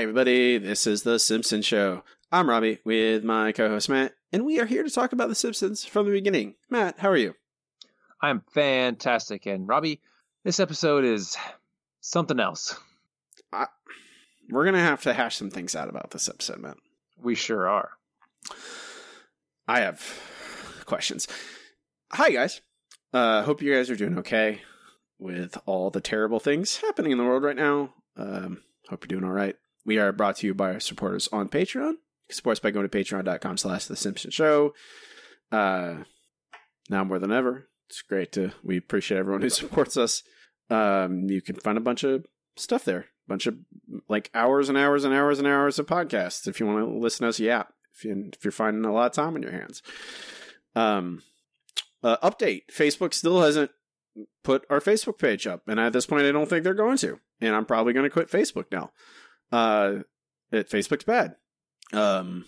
Hi, everybody. This is The Simpsons Show. I'm Robbie with my co host Matt, and we are here to talk about The Simpsons from the beginning. Matt, how are you? I'm fantastic. And Robbie, this episode is something else. We're going to have to hash some things out about this episode, Matt. We sure are. I have questions. Hi, guys. Uh, hope you guys are doing okay with all the terrible things happening in the world right now. Um, hope you're doing all right. We are brought to you by our supporters on Patreon. Support us by going to patreon.com slash the Simpson Show. Uh, now more than ever, it's great to we appreciate everyone who supports us. Um, you can find a bunch of stuff there, a bunch of like hours and hours and hours and hours of podcasts if you want to listen to us. Yeah, if you if you're finding a lot of time on your hands. Um, uh, update: Facebook still hasn't put our Facebook page up, and at this point, I don't think they're going to. And I'm probably going to quit Facebook now. Uh, it, Facebook's bad. Um,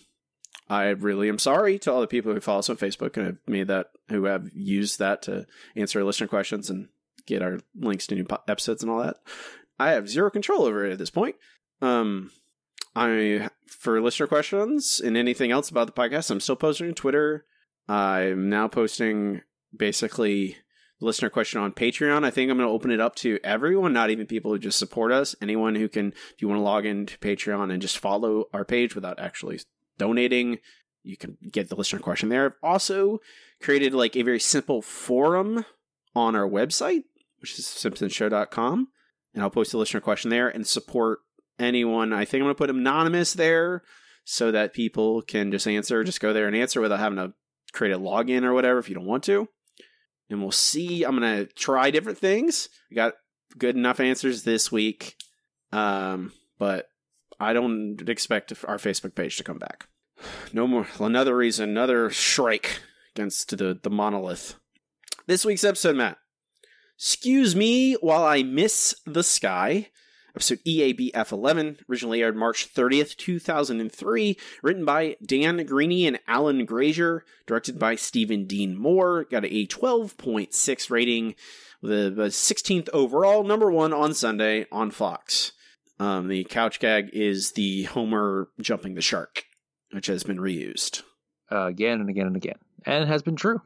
I really am sorry to all the people who follow us on Facebook and have made that who have used that to answer listener questions and get our links to new episodes and all that. I have zero control over it at this point. Um, I for listener questions and anything else about the podcast, I'm still posting on Twitter. I'm now posting basically listener question on Patreon. I think I'm going to open it up to everyone, not even people who just support us. Anyone who can, if you want to log into Patreon and just follow our page without actually donating, you can get the listener question there. I've also created like a very simple forum on our website, which is simpsonshow.com. And I'll post the listener question there and support anyone. I think I'm going to put anonymous there so that people can just answer, just go there and answer without having to create a login or whatever if you don't want to. And we'll see. I'm to try different things. I got good enough answers this week. Um, but I don't expect our Facebook page to come back. No more. Another reason, another strike against the, the monolith. This week's episode, Matt. Excuse me while I miss the sky. Episode E EABF11, originally aired March 30th, 2003, written by Dan Greaney and Allen Glazier, directed by Stephen Dean Moore, got a 12.6 rating, with a, a 16th overall, number one on Sunday on Fox. Um, the couch gag is the Homer jumping the shark, which has been reused. Uh, again and again and again. And it has been true.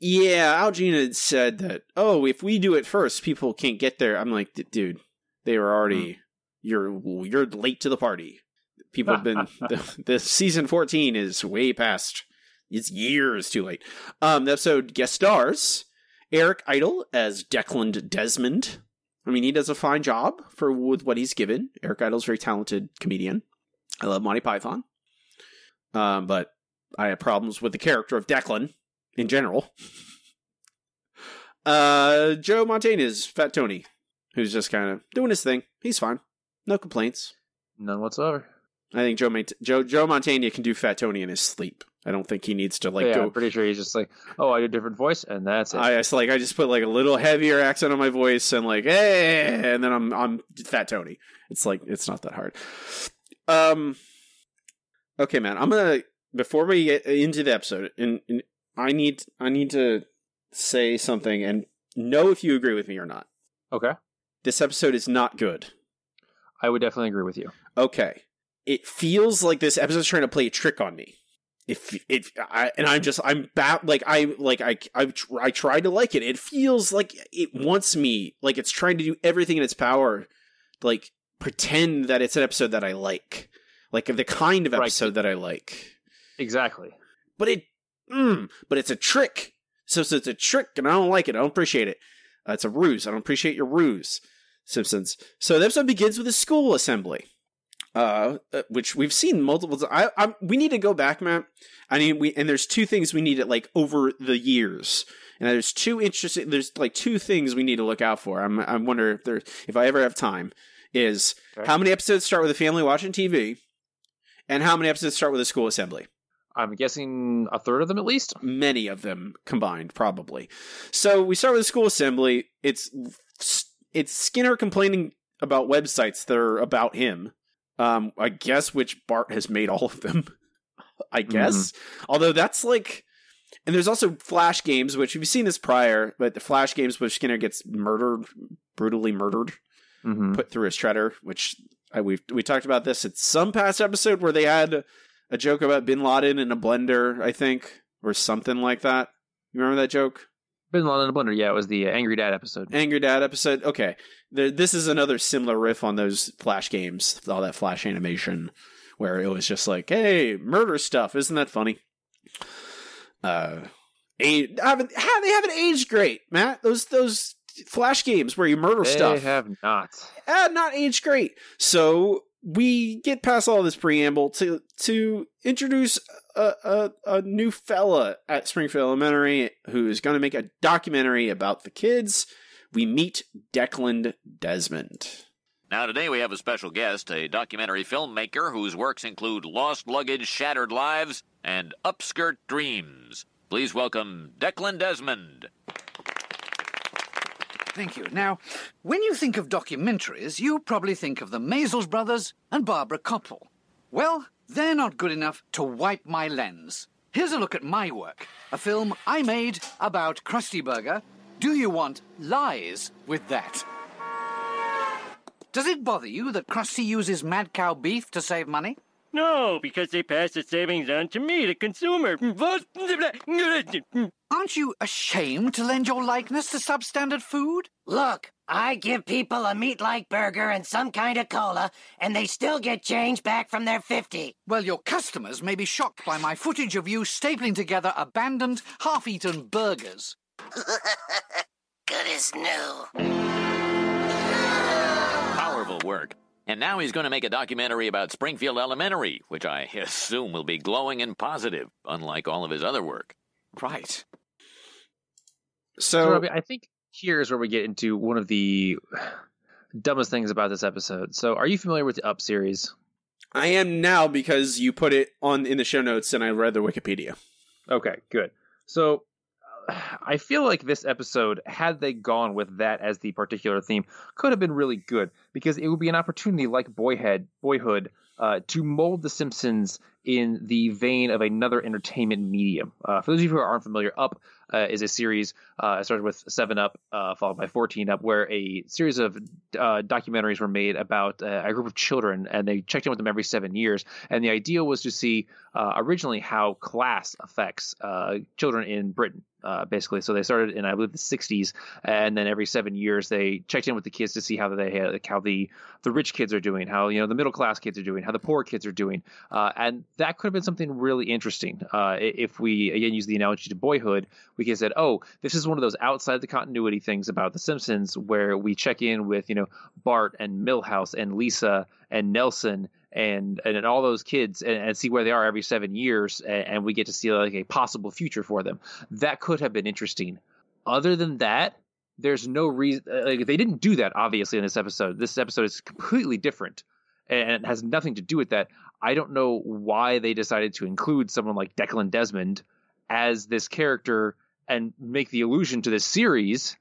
Yeah, Al Jean had said that, oh, if we do it first, people can't get there. I'm like, dude, they were already, you're you're late to the party. People have been, the, the season 14 is way past, it's years too late. Um, the episode guest stars Eric Idle as Declan Desmond. I mean, he does a fine job for with what he's given. Eric Idle's a very talented comedian. I love Monty Python. Um, but I have problems with the character of Declan in general. Uh, Joe Mantegna is Fat Tony, who's just kind of doing his thing. He's fine, no complaints. None whatsoever. I think Joe Mont- Joe Joe Mantegna can do Fat Tony in his sleep. I don't think he needs to like yeah, go. I'm pretty sure he's just like, oh, I do a different voice, and that's it. I just like I just put like a little heavier accent on my voice and like hey, and then I'm I'm Fat Tony. It's like it's not that hard. Um. Okay, man. I'm gonna before we get into the episode, and, and I need I need to say something and know if you agree with me or not. okay. This episode is not good. I would definitely agree with you. Okay. It feels like this episode's trying to play a trick on me. If if I and I'm just I'm back like I like I I I tried to like it. It feels like it wants me like it's trying to do everything in its power, to, like pretend that it's an episode that I like, like the kind of Right. episode that I like. Exactly. But it, mm, but it's a trick. So, so it's a trick, and I don't like it. I don't appreciate it. Uh, it's a ruse. I don't appreciate your ruse, Simpsons. So the episode begins with a school assembly, uh, uh, which we've seen multiple. times. I, I, we need to go back, Matt. I mean, we and there's two things we need to like over the years, and there's two interesting. There's like two things we need to look out for. I'm, I wonder if there, if I ever have time, is Okay. how many episodes start with a family watching TV, and how many episodes start with a school assembly I'm guessing a third of them at least. many of them combined probably. So we start with the school assembly. It's it's skinner complaining about websites that are about him. Um i guess which bart has made all of them i guess. Although that's like and there's also flash games which we've seen this prior but the flash games where skinner gets murdered brutally murdered Mm-hmm. put through his shredder which I, we we talked about this at some past episode where they had a joke about Bin Laden in a blender, I think, or something like that. You remember that joke? Bin Laden in a blender. Yeah, it was the uh, Angry Dad episode. Angry Dad episode. Okay, there, this is another similar riff on those Flash games, all that Flash animation, where it was just like, "Hey, murder stuff, isn't that funny?" Uh, a, haven't they haven't aged great, Matt. Those those Flash games where you murder they stuff They have not. uh, not aged great. So we get past all this preamble to to introduce a, a, a new fella at Springfield Elementary who is going to make a documentary about the kids. We meet Declan Desmond. Now, today we have a special guest, a documentary filmmaker whose works include Lost Luggage, Shattered Lives, and Upskirt Dreams. Please welcome Declan Desmond. Thank you. Now, when you think of documentaries, you probably think of the Maysles brothers and Barbara Kopple. Well, they're not good enough to wipe my lens. Here's a look at my work a film I made about Krusty Burger. Do you want lies with that? Does it bother you that Krusty uses mad cow beef to save money? No, because they pass the savings on to me, the consumer. Aren't you ashamed to lend your likeness to substandard food? Look, I give people a meat like burger and some kind of cola, and they still get change back from their 50. Well, your customers may be shocked by my footage of you stapling together abandoned, half eaten burgers. Good as new. Powerful work. And now he's going to make a documentary about Springfield Elementary, which I assume will be glowing and positive, unlike all of his other work. Right. So, So, Robbie, I think here is where we get into one of the dumbest things about this episode. So, are you familiar with the Up series? I am now because you put it on in the show notes and I read the Wikipedia. Okay, good. So I feel like this episode, had they gone with that as the particular theme, could have been really good because it would be an opportunity, like Boyhead, Boyhood, uh, to mold The Simpsons in the vein of another entertainment medium. Uh, for those of you who aren't familiar, Up uh, is a series. Uh, it started with Seven Up, uh, followed by Fourteen Up, where a series of uh, documentaries were made about a group of children, and they checked in with them every seven years. And the idea was to see originally how class affects children in Britain. Uh, basically, so they started in I believe the 60s, and then every seven years they checked in with the kids to see how they had, how the the rich kids are doing, how you know the middle class kids are doing, how the poor kids are doing, uh, and that could have been something really interesting. Uh, if we again use the analogy to Boyhood, we could have said, oh, this is one of those outside the continuity things about The Simpsons where we check in with you know Bart and Milhouse and Lisa and Nelson and and all those kids and, and see where they are every seven years and, and we get to see like a possible future for them. That could have been interesting. Other than that there's no reason uh, like they didn't do that obviously in this episode. This episode is completely different and it has nothing to do with that. I don't know why they decided to include someone like declan desmond as this character and make the allusion to this series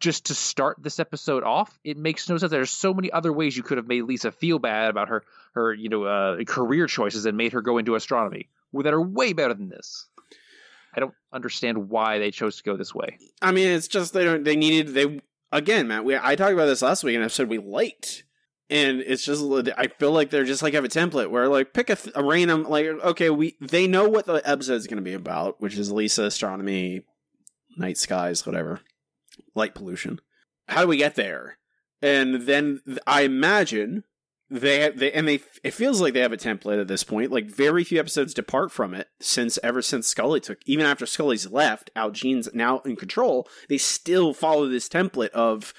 just to start this episode off, it makes no sense. There's so many other ways you could have made Lisa feel bad about her her you know uh, career choices and made her go into astronomy that are way better than this. I don't understand why they chose to go this way. I mean, it's just they don't. They needed they again, Matt. We I talked about this last week in episode we liked, and it's just I feel like they're just like have a template where like pick a, th- a random like okay we they know what the episode is going to be about, which is Lisa astronomy, night skies, whatever, light pollution. How do we get there? And then I imagine they they and they it feels like they have a template at this point. Like very few episodes depart from it since ever since Scully took even after Scully's left, Al Jean's now in control. They still follow this template of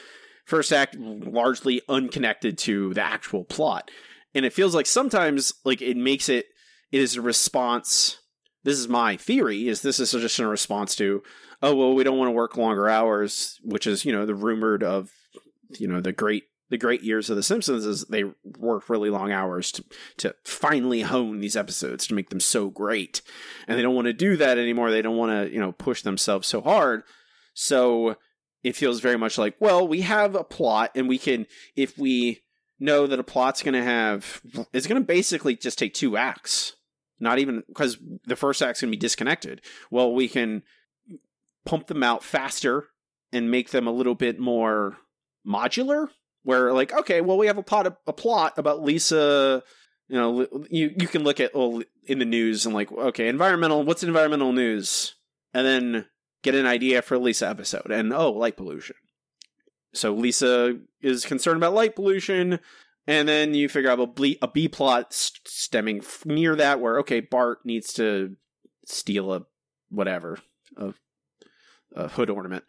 first act largely unconnected to the actual plot, and it feels like sometimes like it makes it it is a response. This is my theory. Is this is just a response to oh well we don't want to work longer hours, which is you know the rumored of you know the great the great years of the simpsons is they work really long hours to to finally hone these episodes to make them so great. And they don't want to do that anymore. They don't want to you know push themselves so hard. So it feels very much like well we have a plot and we can if we know that a plot's going to have it's going to basically just take two acts. Not even because the first act's going to be disconnected. Well we can pump them out faster and make them a little bit more modular where like okay, well we have a plot a plot about Lisa. You know, you you can look at well, in the news and like okay, environmental. What's environmental news? And then get an idea for Lisa episode. And oh, light pollution. So Lisa is concerned about light pollution, and then you figure out a B, a B plot st- stemming near that, where okay, Bart needs to steal a whatever a, a hood ornament,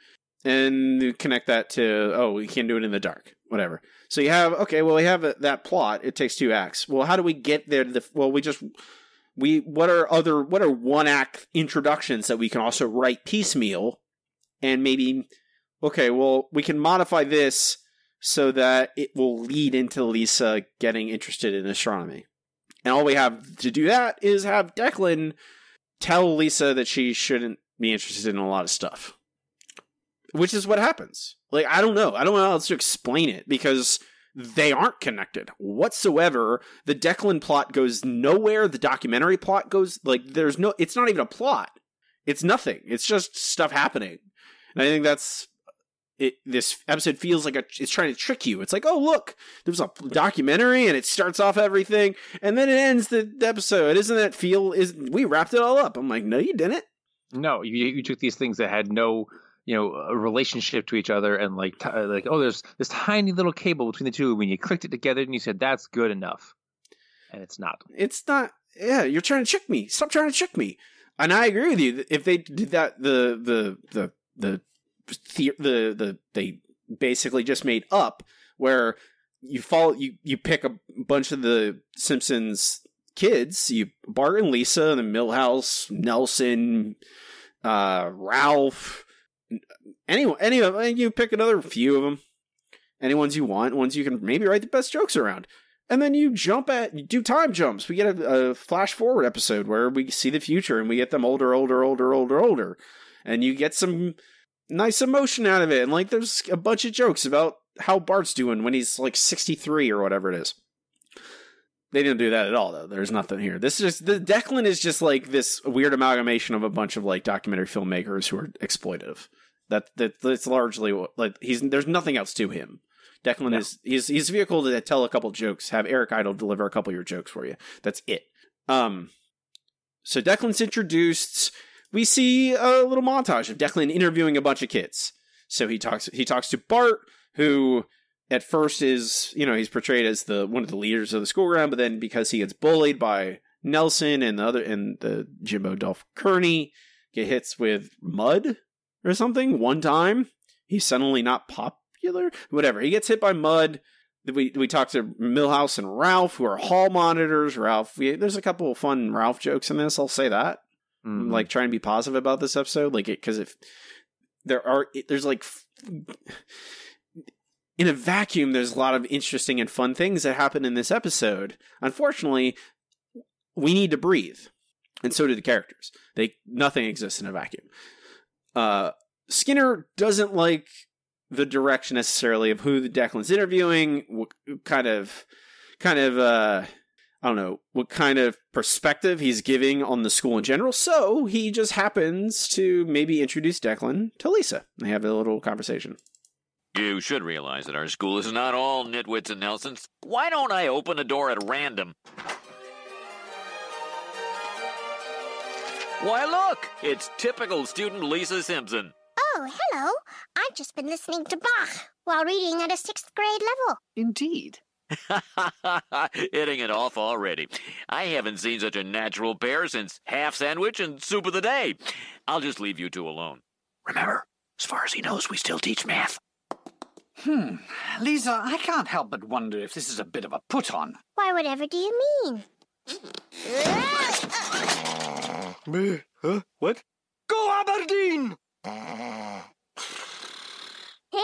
and connect that to oh, we can't do it in the dark, whatever. So you have okay, well we have that plot. It takes two acts. Well, how do we get there the? Well, we just we what are other what are one act introductions that we can also write piecemeal, and maybe okay, well we can modify this so that it will lead into Lisa getting interested in astronomy. And all we have to do that is have Declan tell Lisa that she shouldn't be interested in a lot of stuff. Which is what happens. Like, I don't know. I don't know how else to explain it because they aren't connected whatsoever. The Declan plot goes nowhere. The documentary plot goes, like, there's no, it's not even a plot. It's nothing. It's just stuff happening. And I think that's it, this episode feels like a, it's trying to trick you. It's like, oh look, there's a documentary and it starts off everything, and then it ends the episode. Isn't that feel? Is we wrapped it all up? I'm like, no, you didn't. No, you you took these things that had no you know a relationship to each other and like t- like oh there's this tiny little cable between the two when you clicked it together and you said that's good enough. And it's not. It's not yeah you're trying to trick me. Stop trying to trick me. And i agree with you. If they did that the the the the the the, the they basically just made up where you follow you you pick a bunch of the Simpsons kids, you Bart and Lisa, and then Milhouse, Nelson, uh, Ralph, anyone, anyone, you pick another few of them, any ones you want, ones you can maybe write the best jokes around. And then you jump at, you do time jumps. We get a, a flash forward episode where we see the future and we get them older, older, older, older, older. And you get some nice emotion out of it. And like there's a bunch of jokes about how Bart's doing when he's like 63 or whatever it is. They didn't do that at all though. There's nothing here. This is the Declan is just like this weird amalgamation of a bunch of like documentary filmmakers who are exploitive. That that that's largely what like he's there's nothing else to him. Declan is he's he's a vehicle to tell a couple jokes, have Eric Idle deliver a couple of your jokes for you. That's it. Um so Declan's introduced we see a little montage of Declan interviewing a bunch of kids. So he talks he talks to Bart, who at first is you know he's portrayed as the one of the leaders of the school ground, but then because he gets bullied by Nelson and the other and the Jimbo Dolph Kearney get hits with mud or something one time, he's suddenly not popular. Whatever, he gets hit by mud. We we talked to Milhouse and Ralph, who are hall monitors. Ralph, we, there's a couple of fun Ralph jokes in this. I'll say that. Mm-hmm. Like trying to be positive about this episode, like it because if there are there's like in a vacuum, there's a lot of interesting and fun things that happen in this episode. Unfortunately, we need to breathe, and so do the characters. They nothing exists in a vacuum. Uh, Skinner doesn't like the direction necessarily of who the Declan's interviewing, what kind of kind of uh I don't know what kind of perspective he's giving on the school in general. So he just happens to maybe introduce Declan to Lisa. They have a little conversation. You should realize that our school is not all nitwits and Nelsons. Why don't I open a door at random? Why, look! It's typical student Lisa Simpson. Oh, hello. I've just been listening to Bach while reading at a sixth grade level. Indeed. Hitting it off already. I haven't seen such a natural pair since half sandwich and soup of the day. I'll just leave you two alone. Remember, as far as he knows, we still teach math. Hmm. Lisa, I can't help but wonder if this is a bit of a put on. Why, whatever do you mean? Me? huh? What? Go Aberdeen! Hey,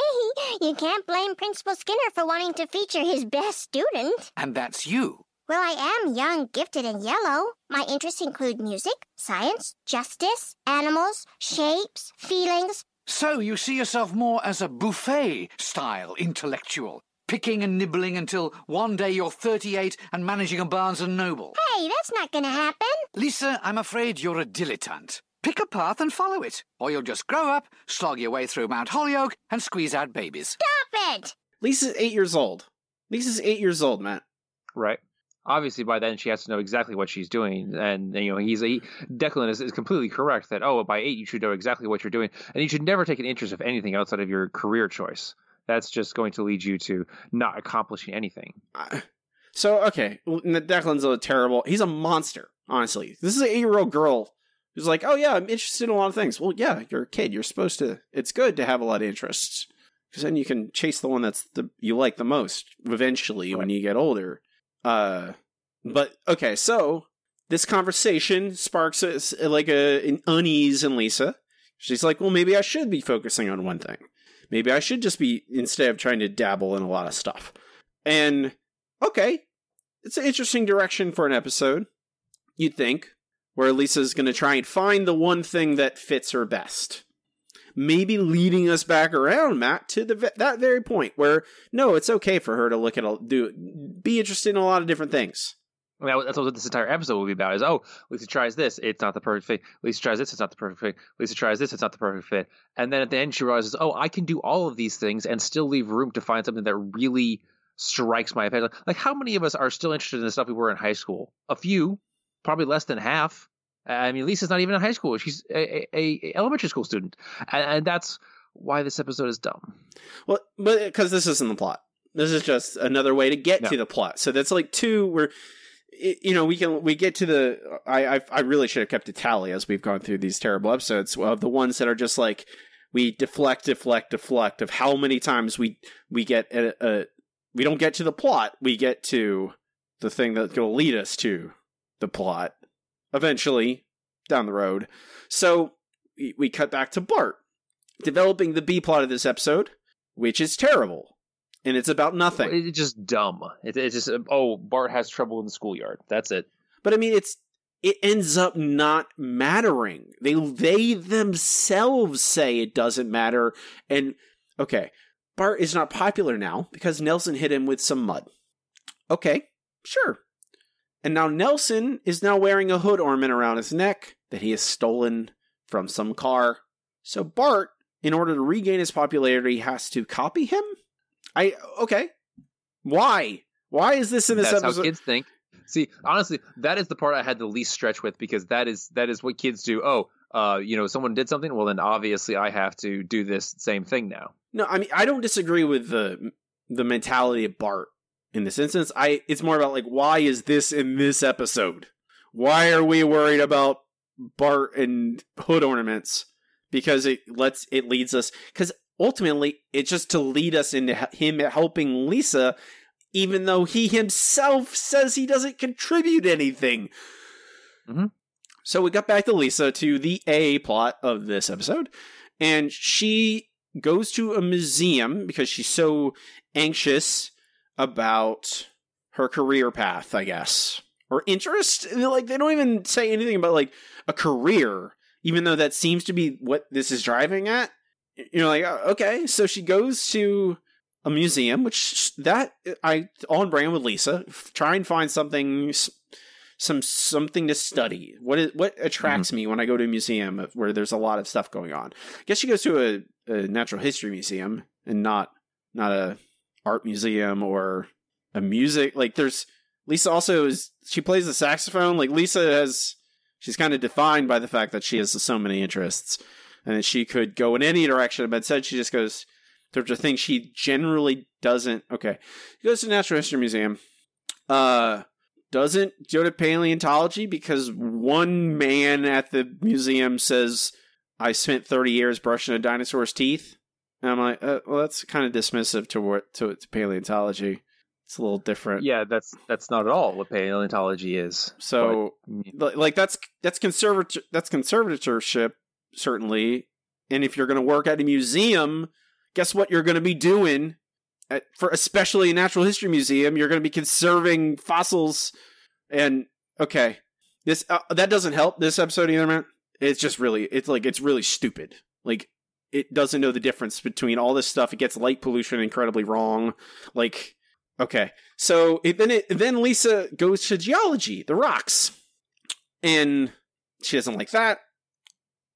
you can't blame Principal Skinner for wanting to feature his best student. And that's you. Well, I am young, gifted, and yellow. My interests include music, science, justice, animals, shapes, feelings. So you see yourself more as a buffet style intellectual, picking and nibbling until one day you're 38 and managing a Barnes and Noble. Hey, that's not gonna happen. Lisa, I'm afraid you're a dilettante. Pick a path and follow it, or you'll just grow up, slog your way through Mount Holyoke, and squeeze out babies. Stop it! Lisa's eight years old. Lisa's eight years old, Matt. Right. Obviously, by then she has to know exactly what she's doing, and you know he's a Declan is, is completely correct that oh by eight you should know exactly what you're doing, and you should never take an interest of anything outside of your career choice. That's just going to lead you to not accomplishing anything. So okay, Declan's a terrible. He's a monster. Honestly, this is an eight-year-old girl who's like, "Oh yeah, I'm interested in a lot of things." Well, yeah, you're a kid. You're supposed to. It's good to have a lot of interests because then you can chase the one that's the you like the most eventually when you get older. Uh, but okay, so this conversation sparks a, like a an unease in Lisa. She's like, "Well, maybe I should be focusing on one thing. Maybe I should just be instead of trying to dabble in a lot of stuff." And okay, it's an interesting direction for an episode. You'd think, where Lisa's going to try and find the one thing that fits her best. Maybe leading us back around, Matt, to the that very point where no, it's okay for her to look at a do be interested in a lot of different things. I mean, that's what this entire episode will be about. Is oh, Lisa tries this, it's not the perfect fit. Lisa tries this, it's not the perfect fit. Lisa tries this, it's not the perfect fit. And then at the end, she realizes, oh, I can do all of these things and still leave room to find something that really strikes my opinion. Like, how many of us are still interested in the stuff we were in high school? A few, probably less than half. I mean, Lisa's not even in high school; she's a, a, a elementary school student, and, and that's why this episode is dumb. Well, but because this isn't the plot, this is just another way to get No. to the plot. So that's like two where. You know, we can we get to the. I I, I really should have kept a tally as we've gone through these terrible episodes of the ones that are just like we deflect, deflect, deflect of how many times we we get a, a we don't get to the plot, we get to the thing that's going to lead us to the plot eventually down the road. So we, cut back to Bart developing the B plot of this episode, which is terrible, and it's about nothing. It's just dumb. It, it's just oh, Bart has trouble in the schoolyard. That's it. But I mean, it's it ends up not mattering. They they themselves say it doesn't matter. And okay, Bart is not popular now because Nelson hit him with some mud. Okay, sure. And now Nelson is now wearing a hood ornament around his neck that he has stolen from some car. So Bart, in order to regain his popularity, has to copy him. I okay. Why? Why is this in this That's episode? how kids think. See, honestly, that is the part I had the least stretch with because that is that is what kids do. Oh, uh, you know, someone did something. Well, then obviously I have to do this same thing now. No, I mean I don't disagree with the the mentality of Bart in this instance. I it's more about like why is this in this episode? Why are we worried about Bart and hood ornaments? Because it lets it leads us because ultimately it's just to lead us into him helping Lisa, even though he himself says he doesn't contribute anything. Mhm. So we got back to Lisa to the A plot of this episode, and she goes to a museum because she's so anxious about her career path, I guess, or interest. Like they don't even say anything about like a career, even though that seems to be what this is driving at. You know, like uh, okay, so she goes to a museum, which that I on brand with Lisa. Try and find something, some something to study. What is what attracts me when I go to a museum where there's a lot of stuff going on? I guess she goes to a, a natural history museum and not not a art museum or a music. Like there's Lisa also is she plays the saxophone. Like Lisa has she's kind of defined by the fact that she has so many interests and that she could go in any direction, but instead she just goes towards a thing she generally doesn't. Okay, she goes to Natural History Museum. Uh, doesn't go to paleontology because one man at the museum says, "I spent thirty years brushing a dinosaur's teeth." And I'm like, uh, well, that's kind of dismissive to what to, to paleontology. It's a little different. Yeah, that's that's not at all what paleontology is. So, But, li- like, that's that's conservator that's conservatorship certainly. And if you're going to work at a museum, guess what you're going to be doing? At, for especially a natural history museum, you're going to be conserving fossils. And okay, this uh, that doesn't help this episode either, man. It's just really, it's like it's really stupid. Like it doesn't know the difference between all this stuff. It gets light pollution incredibly wrong. Like, okay, so it, then it then Lisa goes to geology, the rocks, and she doesn't like that.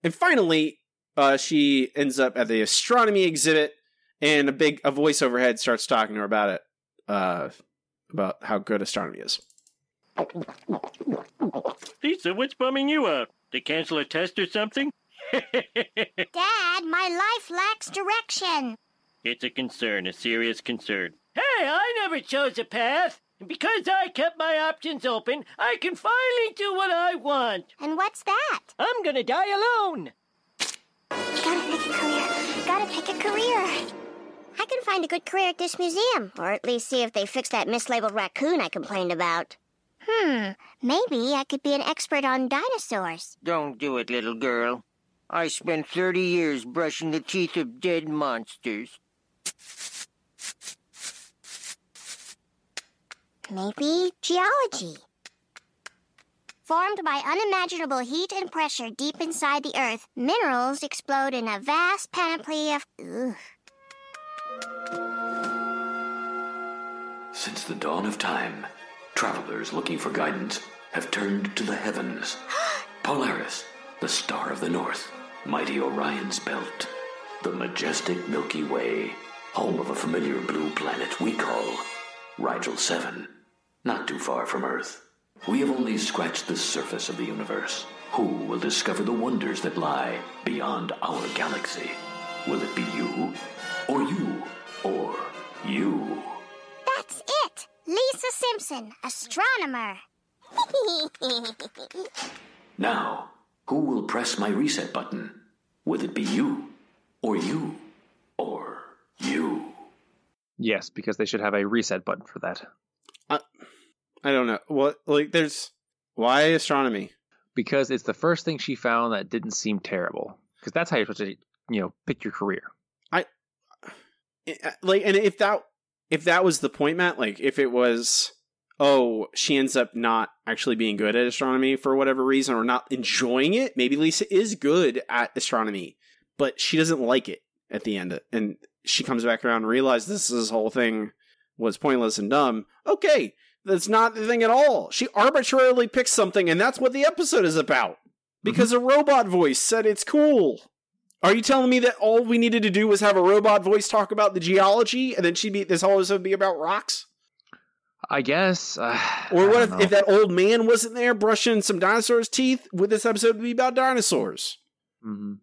And finally, uh, she ends up at the astronomy exhibit, and a big a voice overhead starts talking to her about it, uh, about how good astronomy is. Lisa, what's bumming you out? They cancel a test or something? Dad, my life lacks direction. it's a concern, a serious concern. Hey, I never chose a path. And because I kept my options open, I can finally do what I want. And what's that? I'm gonna die alone. Gotta pick a career. Gotta pick a career. I can find a good career at this museum, or at least see if they fix that mislabeled raccoon I complained about. Hmm, maybe I could be an expert on dinosaurs. Don't do it, little girl. I spent 30 years brushing the teeth of dead monsters. Maybe geology. Formed by unimaginable heat and pressure deep inside the earth, minerals explode in a vast panoply of. Ugh. Since the dawn of time, travelers looking for guidance have turned to the heavens. Polaris, the star of the north, mighty Orion's belt, the majestic Milky Way, home of a familiar blue planet we call Rigel 7, not too far from Earth. We have only scratched the surface of the universe. Who will discover the wonders that lie beyond our galaxy? Will it be you, or you, or you? That's it! Lisa Simpson, astronomer. Now, who will press my reset button? Will it be you, or you, or you? Yes, because they should have a reset button for that. I don't know what like. There's why astronomy. Because it's the first thing she found that didn't seem terrible. Because that's how you're supposed to, you know, pick your career. I like, and if that if that was the point, Matt, like if it was, oh, she ends up not actually being good at astronomy for whatever reason, or not enjoying it. Maybe Lisa is good at astronomy, but she doesn't like it at the end, and she comes back around and realizes this this whole thing was pointless and dumb. Okay, that's not the thing at all. She arbitrarily picks something, and that's what the episode is about. Mm-hmm. Because a robot voice said it's cool. Are you telling me that all we needed to do was have a robot voice talk about the geology, and then she'd be this whole episode be about rocks? I guess. Uh, Or what if, if that old man wasn't there brushing some dinosaurs' teeth? Would this episode be about dinosaurs? Mhm.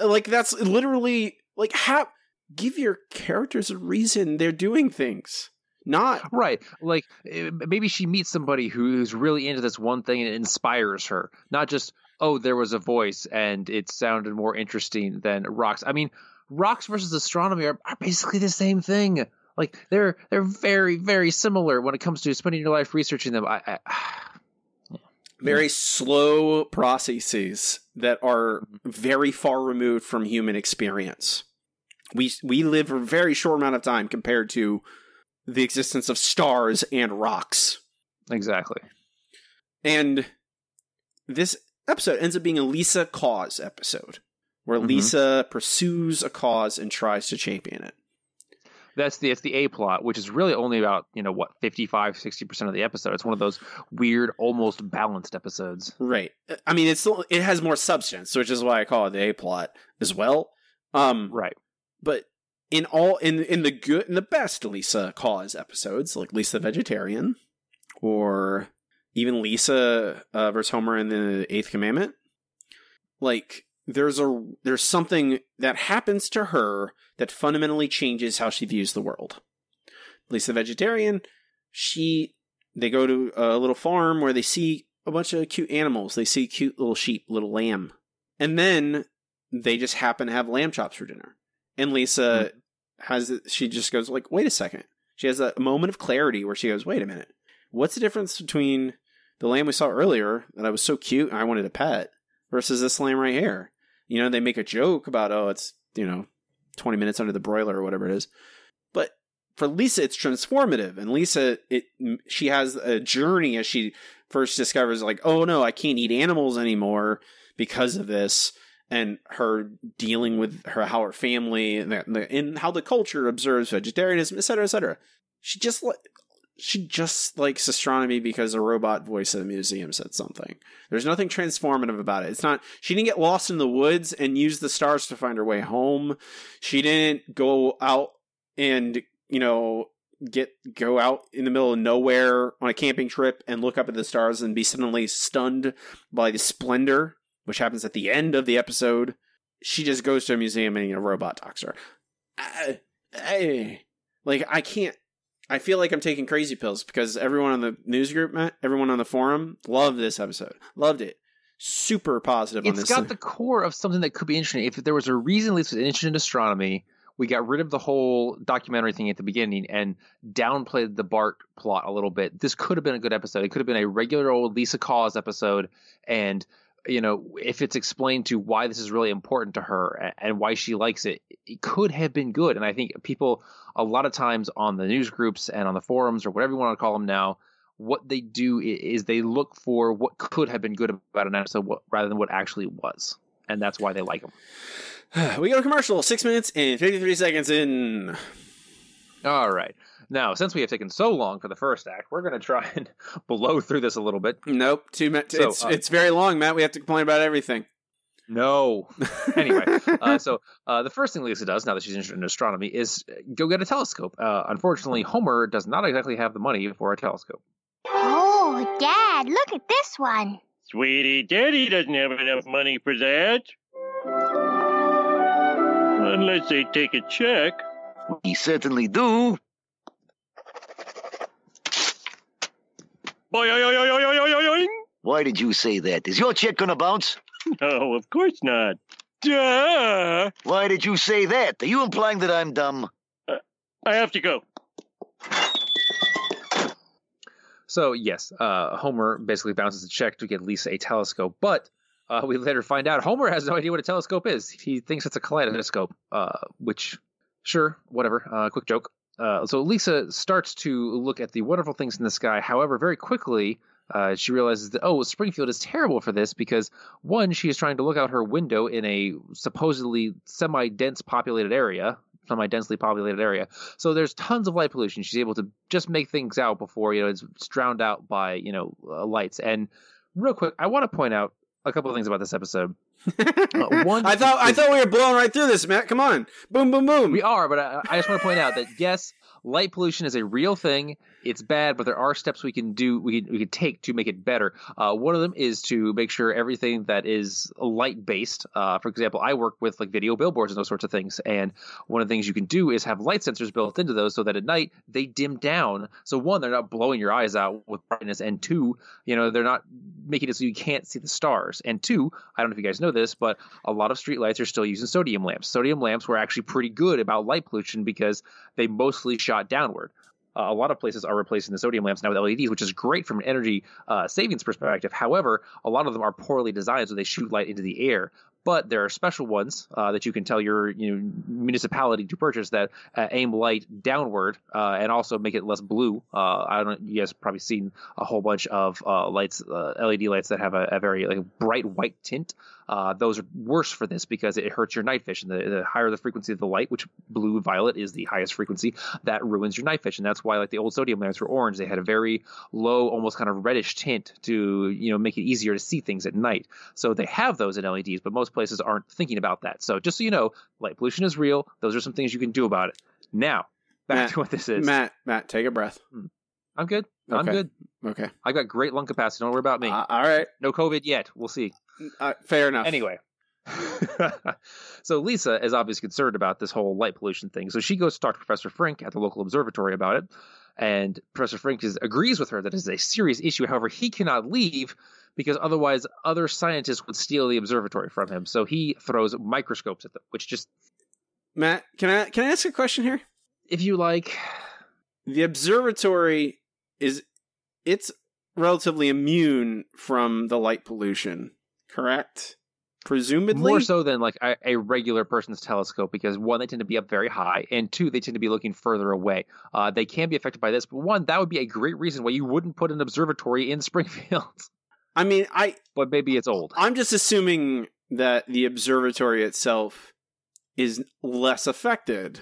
Like that's literally like how give your characters a reason they're doing things. Not Right. Like eh, maybe she meets somebody who's really into this one thing and it inspires her. Not just, oh, there was a voice and it sounded more interesting than rocks. I mean, rocks versus astronomy are, are basically the same thing. Like they're they're very very similar when it comes to spending your life researching them. I, I very slow processes that are very far removed from human experience. We we live for a very short amount of time compared to the existence of stars and rocks. exactly. And this episode ends up being a Lisa cause episode, where Mhm. Lisa pursues a cause and tries to champion it. That's the it's the A plot, which is really only about, you know, what, 55, 60% of the episode. It's one of those weird, almost balanced episodes. Right. I mean, it's still, it has more substance, which is why I call it the A plot as well. Um, Right. but in all in in the good in the best Lisa cause episodes, like Lisa the Vegetarian, or even Lisa uh, versus Homer in the Eighth Commandment, like there's a there's something that happens to her that fundamentally changes how she views the world. Lisa Vegetarian, she they go to a little farm where they see a bunch of cute animals. They see cute little sheep, little lamb, and then they just happen to have lamb chops for dinner. And Lisa hmm. has she just goes like, wait a second. She has a moment of clarity where she goes, wait a minute, what's the difference between the lamb we saw earlier that I was so cute and I wanted a pet versus this lamb right here? You know, they make a joke about oh, it's you know, twenty minutes under the broiler or whatever it is, but for Lisa, it's transformative, and Lisa, it she has a journey as she first discovers like, oh no, I can't eat animals anymore because of this and her dealing with her how her family and, the, and how the culture observes vegetarianism, et cetera, et cetera. She just She just likes astronomy because a robot voice at the museum said something. There's nothing transformative about it. It's not, she didn't get lost in the woods and use the stars to find her way home. She didn't go out and, you know, get go out in the middle of nowhere on a camping trip and look up at the stars and be suddenly stunned by the splendor, which happens at the end of the episode. She just goes to a museum and a robot talks to her. I, I, like I can't. I feel like I'm taking crazy pills because everyone on the news group, everyone on the forum, loved this episode. Loved it. Super positive on It's this. got the core of something that could be interesting. If there was a reason Lisa was interested in astronomy, we got rid of the whole documentary thing at the beginning and downplayed the Bart plot a little bit. This could have been a good episode. It could have been a regular old Lisa Cause episode, and you know, if it's explained to why this is really important to her and why she likes it, it could have been good. And I think people, a lot of times on the news groups and on the forums or whatever you want to call them now, what they do is they look for what could have been good about an episode rather than what actually was. And that's why they like them. we go to commercial. Six minutes and fifty-three seconds in. All right. Now, since we have taken so long for the first act, we're going to try and blow through this a little bit. Nope, too minutes. So, it's uh, it's very long, Matt. We have to complain about everything. No. anyway, uh, so uh, the first thing Lisa does now that she's interested in astronomy is uh, go get a telescope. Uh, unfortunately, Homer does not exactly have the money for a telescope. Oh, Dad, look at this one. Sweetie, Daddy doesn't have enough money for that. Unless they take a check. We certainly do. Why did you say that? Is your check gonna bounce? No, of course not. Duh! Why did you say that? Are you implying that I'm dumb? I have to go. So, yes, uh, Homer basically bounces a check to get Lisa a telescope, but uh, we later find out Homer has no idea what a telescope is. He thinks it's a kaleidoscope, uh, which, sure, whatever, uh, quick joke. Uh, so Lisa starts to look at the wonderful things in the sky. However, very quickly, uh, she realizes that, oh, Springfield is terrible for this because, one, she is trying to look out her window in a supposedly semi dense populated area, semi densely populated area. So there's tons of light pollution. She's able to just make things out before, you know, it's, it's drowned out by, you know, uh, lights. And real quick, I want to point out a couple of things about this episode. Uh, one, I thought I thought we were blowing right through this, Matt. Come on, boom, boom, boom. we are, but I, I just want to point out that yes, light pollution is a real thing. It's bad, but there are steps we can do, we can, we can take to make it better. Uh, one of them is to make sure everything that is light based. Uh, for example, I work with like video billboards and those sorts of things, and one of the things you can do is have light sensors built into those so that at night they dim down. So one, they're not blowing your eyes out with brightness, and two, you know, they're not making it so you can't see the stars. And two, I don't know if you guys know this, but a lot of streetlights are still using sodium lamps. Sodium lamps were actually pretty good about light pollution because they mostly shot downward. Uh, a lot of places are replacing the sodium lamps now with LEDs, which is great from an energy uh, savings perspective. However, a lot of them are poorly designed, so they shoot light into the air. But there are special ones uh, that you can tell your you know, municipality to purchase that uh, aim light downward uh, and also make it less blue. Uh, I don't you guys probably seen a whole bunch of lights, LED lights that have a, a very like bright white tint. Uh, those are worse for this because it hurts your night vision. The, the higher the frequency of the light, which blue violet is the highest frequency, that ruins your night vision. That's why like the old sodium lamps were orange. They had a very low, almost kind of reddish tint to you know make it easier to see things at night. So they have those in LEDs, but most places aren't thinking about that. So just so you know, light pollution is real. Those are some things you can do about it. Now back Matt, to what this is. Matt, Matt, take a breath. I'm good. I'm Okay. good. Okay. I've got great lung capacity. Don't worry about me. Uh, all right. no COVID yet. We'll see. Uh, fair enough. Anyway. so Lisa is obviously concerned about this whole light pollution thing. So she goes to talk to Professor Frink at the local observatory about it. And Professor Frink is, agrees with her that it is a serious issue. However, he cannot leave because otherwise other scientists would steal the observatory from him. So he throws microscopes at them, which just, Matt, can I can I ask a question here? if you like, The observatory is it's relatively immune from the light pollution, correct? Presumably. more so than like a, a regular person's telescope because one they tend to be up very high and two they tend to be looking further away uh, they can be affected by this but one that would be a great reason why you wouldn't put an observatory in springfield I mean, I but maybe it's old I'm just assuming that the observatory itself is less affected.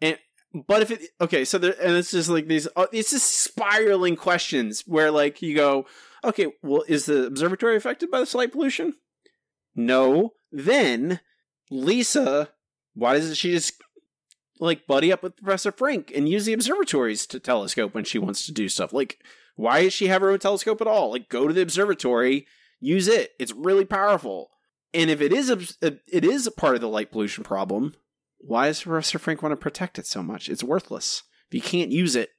And But if it okay, so there and it's just like these uh, it's just spiraling questions where like you go, okay, well is the observatory affected by the light pollution? No. Then Lisa, why doesn't she just like buddy up with Professor Frink and use the observatories to telescope when she wants to do stuff? Like why does she have her own telescope at all? Like go to the observatory, use it. It's really powerful. And if it is a, it is a part of the light pollution problem, why does Professor Frink want to protect it so much? It's worthless. If you can't use it,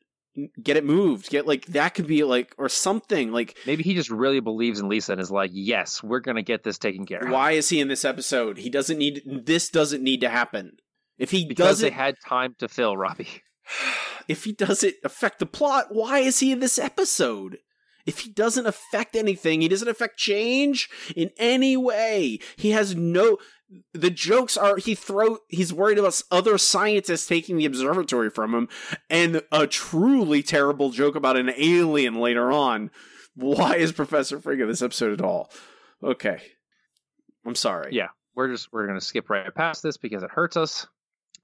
get it moved. Get like that could be like or something like Maybe he just really believes in Lisa and is like, yes, we're gonna get this taken care of. why is he in this episode? He doesn't need this doesn't need to happen. If he Because doesn't they had time to fill, Robbie. if he doesn't affect the plot, why is he in this episode? If he doesn't affect anything, he doesn't affect change in any way. He has no. The jokes are he throw. He's worried about other scientists taking the observatory from him, and a truly terrible joke about an alien later on. Why is Professor Frink in this episode at all? Okay, I'm sorry. Yeah, we're just we're gonna skip right past this because it hurts us.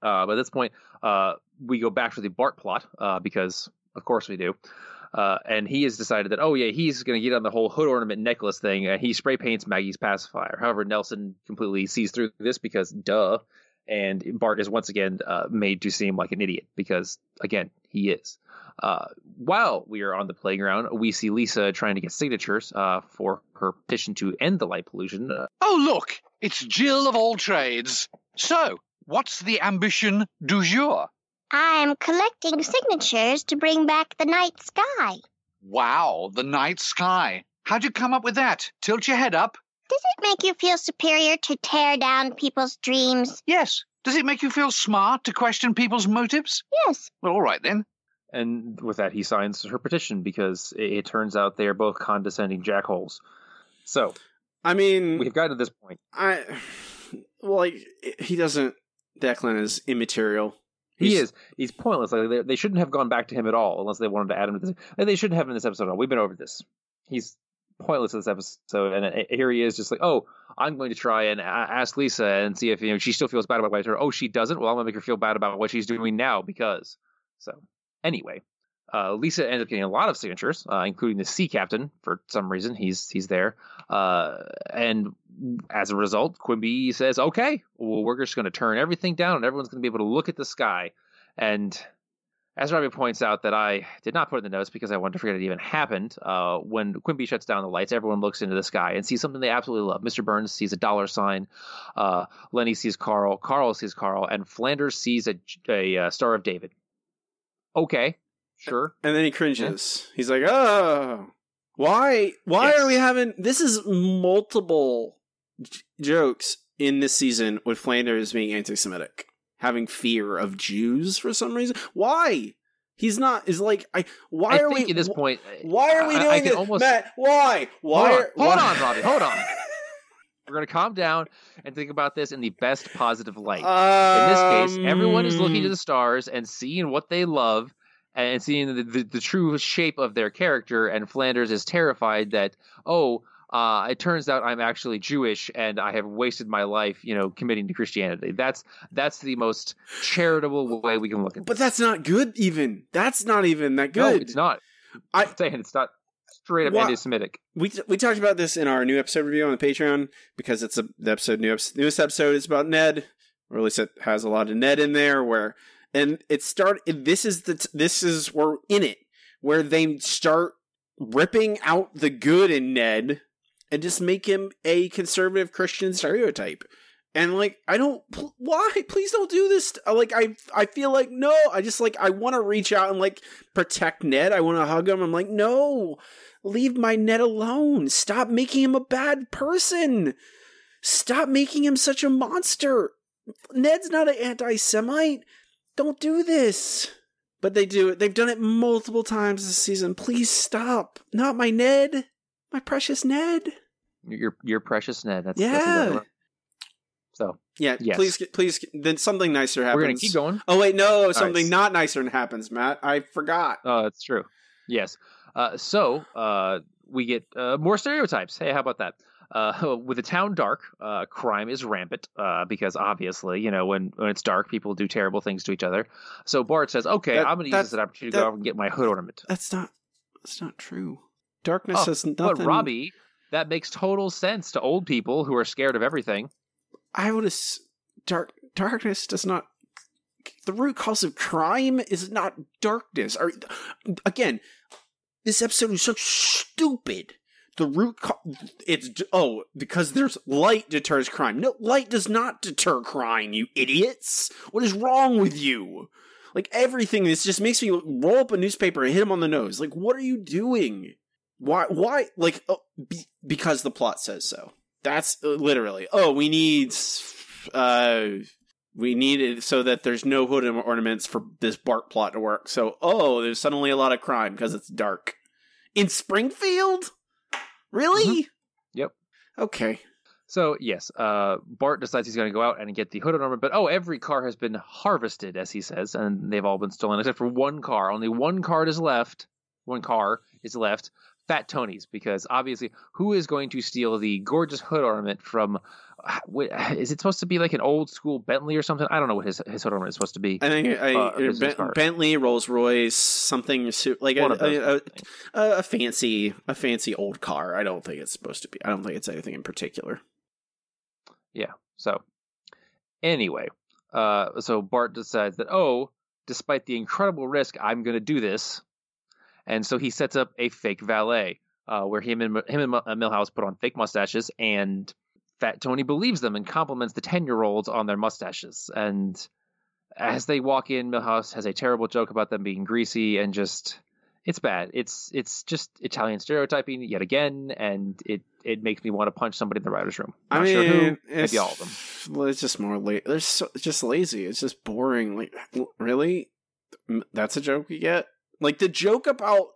Uh, but at this point, uh, we go back to the Bart plot uh, because of course we do. Uh, and he has decided that oh yeah he's going to get on the whole hood ornament necklace thing and he spray paints Maggie's pacifier. However, Nelson completely sees through this because duh, and Bart is once again uh, made to seem like an idiot because again he is. Uh, while we are on the playground, we see Lisa trying to get signatures uh, for her petition to end the light pollution. Uh, Oh, look, it's Jill of all trades. So, what's the ambition du jour? I'm collecting signatures to bring back the night sky. Wow, the night sky. How'd you come up with that? Tilt your head up. Does it make you feel superior to tear down people's dreams? Yes. Does it make you feel smart to question people's motives? Yes. Well, all right then. and with that, he signs her petition because it, it turns out they are both condescending jackholes. So I mean, we've gotten to this point. I well, like he doesn't. Declan is immaterial. He He's- is. He's pointless. Like they, they shouldn't have gone back to him at all, unless they wanted to add him to this. and They shouldn't have him in this episode at all. We've been over this. He's pointless in this episode, and uh, here he is, just like, oh, I'm going to try and ask Lisa and see if you know she still feels bad about what I told her. Oh, she doesn't. Well, I'm gonna make her feel bad about what she's doing now because. So anyway, uh, Lisa ends up getting a lot of signatures, uh, including the sea captain for some reason. He's he's there, uh, and as a result, Quimby says, "Okay, well, we're just going to turn everything down, and everyone's going to be able to look at the sky." And as Robbie points out, that I did not put in the notes because I wanted to forget it even happened. Uh, when Quimby shuts down the lights, everyone looks into the sky and sees something they absolutely love. Mr. Burns sees a dollar sign. Uh, Lenny sees Carl. Carl sees Carl, and Flanders sees a, a, uh Star of David. Okay, sure. And then he cringes. He's like, "Oh, why? Why Yes. are we having this? Is multiple j- jokes in this season with Flanders being anti-Semitic, having fear of Jews for some reason. Why? He's not. Is like, I. Why I are think we at this point? Why are we I- doing I can this, almost- Matt? Why? Why? Hold on, are- hold why- on, Robbie, hold on. We're gonna calm down and think about this in the best positive light. in this case, everyone is looking to Um, the stars and seeing what they love and seeing the, the, the true shape of their character. And Flanders is terrified that, oh, uh, it turns out I'm actually Jewish and I have wasted my life, you know, committing to Christianity. That's that's the most charitable way we can look at. But that's not good. Even that's not even that good. No, it's not. I- I'm saying it's not straight up anti-Semitic. we we talked about this in our new episode review on the Patreon because it's a the episode new newest episode is about Ned, or at least it has a lot of Ned in there. Where and it start this is the this is we're in it where they start ripping out the good in Ned and just make him a conservative Christian stereotype. And like I don't why? Please don't do this like I I feel like no I just like I want to reach out and like protect Ned. I want to hug him. I'm like no leave my Ned alone. Stop making him a bad person. Stop making him such a monster. Ned's not an anti-Semite. Don't do this. But they do it. They've done it multiple times this season. Please stop. Not my Ned my precious Ned Your your precious Ned. That's, that's yeah exactly right. So yeah Yes. please please then something nicer happens we're gonna keep going. Oh wait, no, right. something not nicer happens, Matt. I forgot. Oh, that's true. Yes. Uh, so uh, we get uh, more stereotypes. Hey, how about that? uh, with the town dark, uh, crime is rampant uh, because obviously, you know, when, when it's dark, people do terrible things to each other. So Bart says, "Okay, That- I'm going to use this as an opportunity to go out and get my hood ornament." That's not. That's not true. Darkness Oh, has nothing. But Robbie, that makes total sense to old people who are scared of everything. I would. Ass- dark darkness does not. The root cause of crime is not darkness. Or again, this episode is so stupid. The root co- it's oh because there's light deters crime. No, light does not deter crime. You idiots! What is wrong with you? Like everything, this just makes me roll up a newspaper and hit him on the nose. Like, what are you doing? Why? Why? Like, oh, be, because the plot says so. That's uh, literally. Oh, we need. Uh, we need it so that there's no hood ornaments for this Bart plot to work. So, oh, there's suddenly a lot of crime because it's dark in Springfield. Really? Yep. Okay. So yes, uh, Bart decides he's going to go out and get the hood ornament, but oh, every car has been harvested, as he says, and they've all been stolen except for one car. Only one card is left. One car is left. Fat Tony's, because obviously, who is going to steal the gorgeous hood ornament from? Is it supposed to be like an old school Bentley or something? I don't know what his his hood ornament is supposed to be. I think I, Uh, Ben- Bentley, Rolls Royce, something like a, a, a, a fancy, a fancy old car. I don't think it's supposed to be. I don't think it's anything in particular. Yeah. So anyway, uh, so Bart decides that oh, despite the incredible risk, I'm going to do this, and so he sets up a fake valet, uh, where him and him and uh, Milhouse put on fake mustaches, and Fat Tony believes them and compliments the ten year olds on their mustaches, and as they walk in, Milhouse has a terrible joke about them being greasy and just. It's bad. It's it's just Italian stereotyping yet again, and it, it makes me want to punch somebody in the writers' room. Not I mean, sure who, it's, maybe all of them. Well, it's just more late. There's so, it's just lazy. It's just boring. Like, really, that's a joke you get. Like the joke about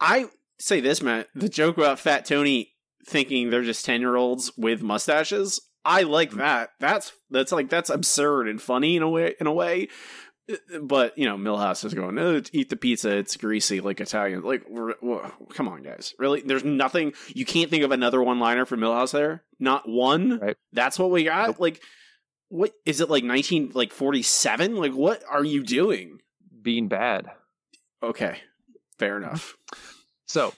I say this, Matt. The joke about Fat Tony thinking they're just ten year olds with mustaches. I like mm-hmm. that. That's that's like that's absurd and funny in a way. In a way. But you know, Milhouse is going, oh, eat the pizza. It's greasy, like Italian. Like, come on, guys. Really? There's nothing. You can't think of another one-liner for Milhouse there. Not one. Right. That's what we got. Like, what is it like? Nineteen like forty-seven? Like, what are you doing? being bad. Okay, fair enough. So,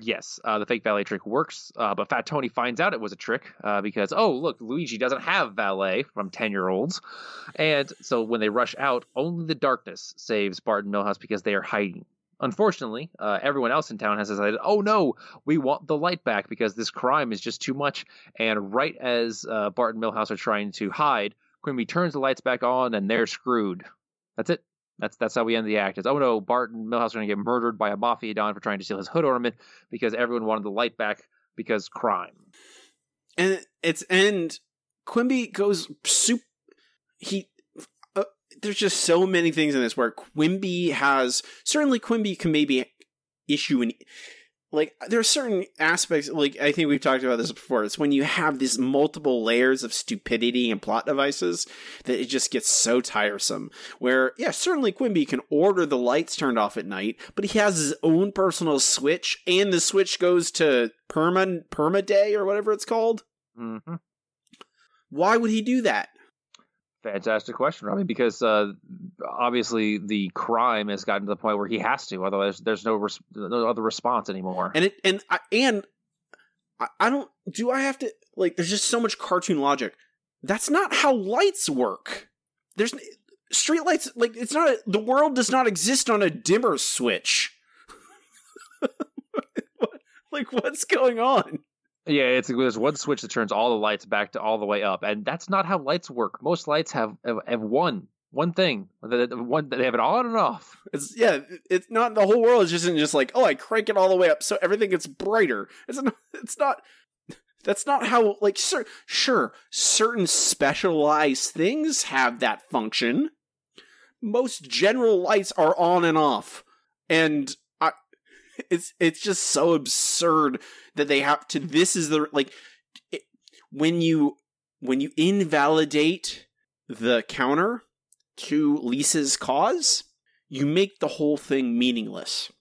yes, uh, the fake valet trick works, uh, but Fat Tony finds out it was a trick uh, because, oh, look, Luigi doesn't have valet from 10 year olds. And so when they rush out, only the darkness saves Bart and Milhouse because they are hiding. Unfortunately, uh, everyone else in town has decided, oh no, we want the light back because this crime is just too much. And right as uh, Bart and Milhouse are trying to hide, Quimby turns the lights back on and they're screwed. That's it. That's that's how we end the act. Is oh no, Bart and Milhouse are going to get murdered by a mafia don for trying to steal his hood ornament because everyone wanted the light back because crime. and it's and Quimby goes soup. He uh, there's just so many things in this where Quimby has certainly Quimby can maybe issue an like there are certain aspects like I think we've talked about this before. It's when you have these multiple layers of stupidity and plot devices that it just gets so tiresome. Where yeah, certainly Quimby can order the lights turned off at night, but he has his own personal switch, and the switch goes to perma perma day or whatever it's called. Mm-hmm. Why would he do that? Fantastic question, Robbie. Because uh, obviously the crime has gotten to the point where he has to. Otherwise, there's no res- no other response anymore. And it and I, and I, don't do I have to like there's just so much cartoon logic. That's not how lights work. There's street lights like it's not a, the world does not exist on a dimmer switch. like what's going on? Yeah, it's there's one switch that turns all the lights back to all the way up, and that's not how lights work. Most lights have have, have one one thing. The- One they have it on and off. It's yeah, it's not the whole world is just just like, oh, I crank it all the way up so everything gets brighter. It's not it's not that's not how like sure, sure certain specialized things have that function. Most general lights are on and off. And it's it's just so absurd that they have to this is the like it, when you when you invalidate the counter to Lisa's cause, you make the whole thing meaningless.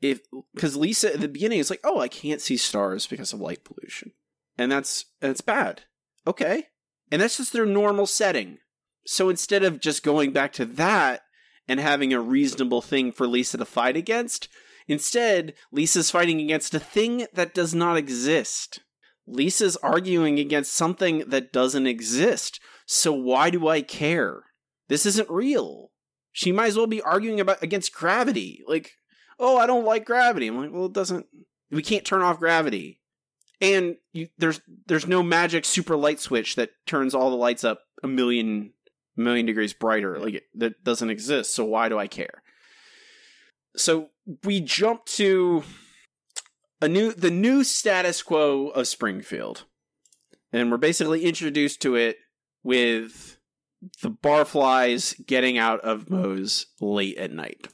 if because Lisa at the beginning is like, oh, I can't see stars because of light pollution, and that's that's bad. Okay, and that's just their normal setting. So instead of just going back to that and having a reasonable thing for Lisa to fight against, instead Lisa's fighting against a thing that does not exist. Lisa's arguing against something that doesn't exist. So why do I care? This isn't real. She might as well be arguing about against gravity. Like, oh, I don't like gravity. I'm like, well, it doesn't. We can't turn off gravity, and you, there's there's no magic super light switch that turns all the lights up a million million degrees brighter. Like that doesn't exist. So why do I care? So we jump to a new the new status quo of Springfield, and we're basically introduced to it with the barflies getting out of Moe's late at night.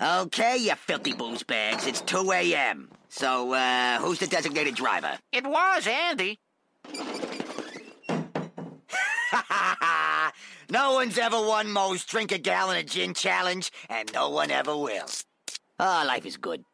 Okay, you filthy booze bags. It's 2 a.m. So, uh, who's the designated driver? It was Andy. no one's ever won Moe's Drink a Gallon of Gin challenge, and no one ever will. Ah, life is good.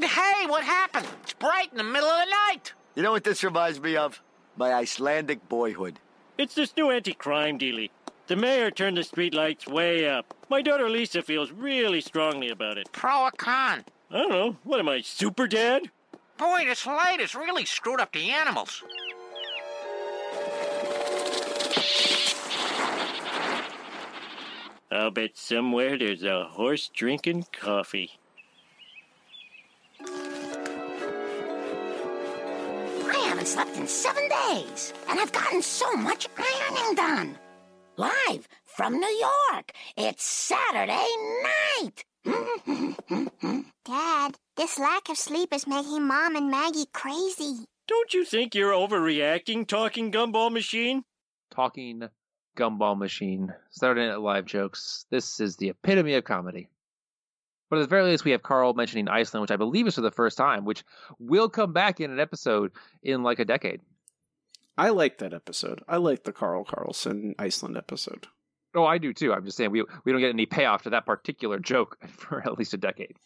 Hey, what happened? It's bright in the middle of the night. You know what this reminds me of? My Icelandic boyhood. It's this new anti-crime dealie. The mayor turned the streetlights way up. My daughter Lisa feels really strongly about it. Pro or con? I don't know. What am I, super dad? Boy, this light has really screwed up the animals. I'll bet somewhere there's a horse drinking coffee. I haven't slept in seven days, and I've gotten so much ironing done. Live from New York, it's Saturday night. Dad, this lack of sleep is making Mom and Maggie crazy. Don't you think you're overreacting, talking gumball machine? Talking gumball machine. Saturday Night Live jokes. This is the epitome of comedy. But at the very least, we have Carl mentioning Iceland, which I believe is for the first time, which will come back in an episode in like a decade. I like that episode. I like the Carl Carlson Iceland episode. Oh, I do too. I'm just saying we we don't get any payoff to that particular joke for at least a decade.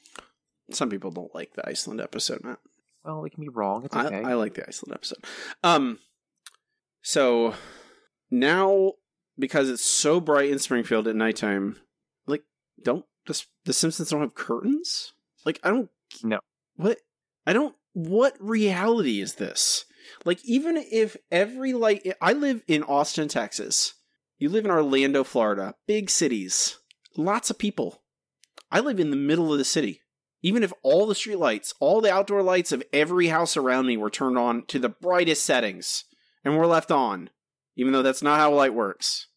Some people don't like the Iceland episode, Matt. Well, they can be wrong. It's I. I like the Iceland episode. Um, so now because it's so bright in Springfield at nighttime, like don't the, the Simpsons don't have curtains? Like I don't No. what I don't what reality is this? Like even if every light I live in Austin, Texas. You live in Orlando, Florida, big cities, lots of people. I live in the middle of the city. Even if all the street lights, all the outdoor lights of every house around me were turned on to the brightest settings and were left on, even though that's not how light works.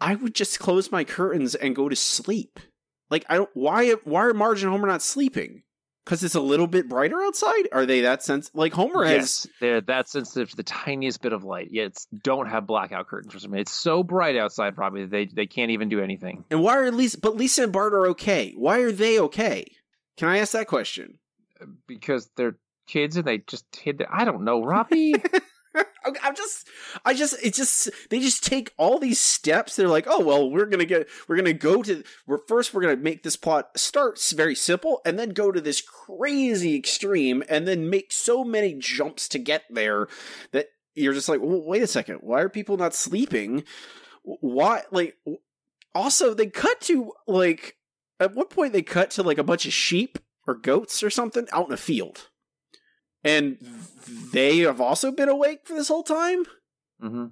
I would just close my curtains and go to sleep. Like I don't why why are Marge and Homer not sleeping? Because it's a little bit brighter outside? Are they that sense like Homer has yes, they're that sensitive to the tiniest bit of light. Yet it's don't have blackout curtains for some. It's so bright outside, probably they they can't even do anything. And why are Lisa but Lisa and Bart are okay? Why are they okay? Can I ask that question? Uh, because they're kids and they just hid. Their, I don't know, Robbie. I'm just, I just, it just, they just take all these steps. They're like, oh well, we're gonna get, we're gonna go to, we're first, we're gonna make this plot start very simple, and then go to this crazy extreme, and then make so many jumps to get there that you're just like, well, wait a second, why are people not sleeping? Why, like, also they cut to like, at what point they cut to like a bunch of sheep or goats or something out in a field and they have also been awake for this whole time. Mm-hmm.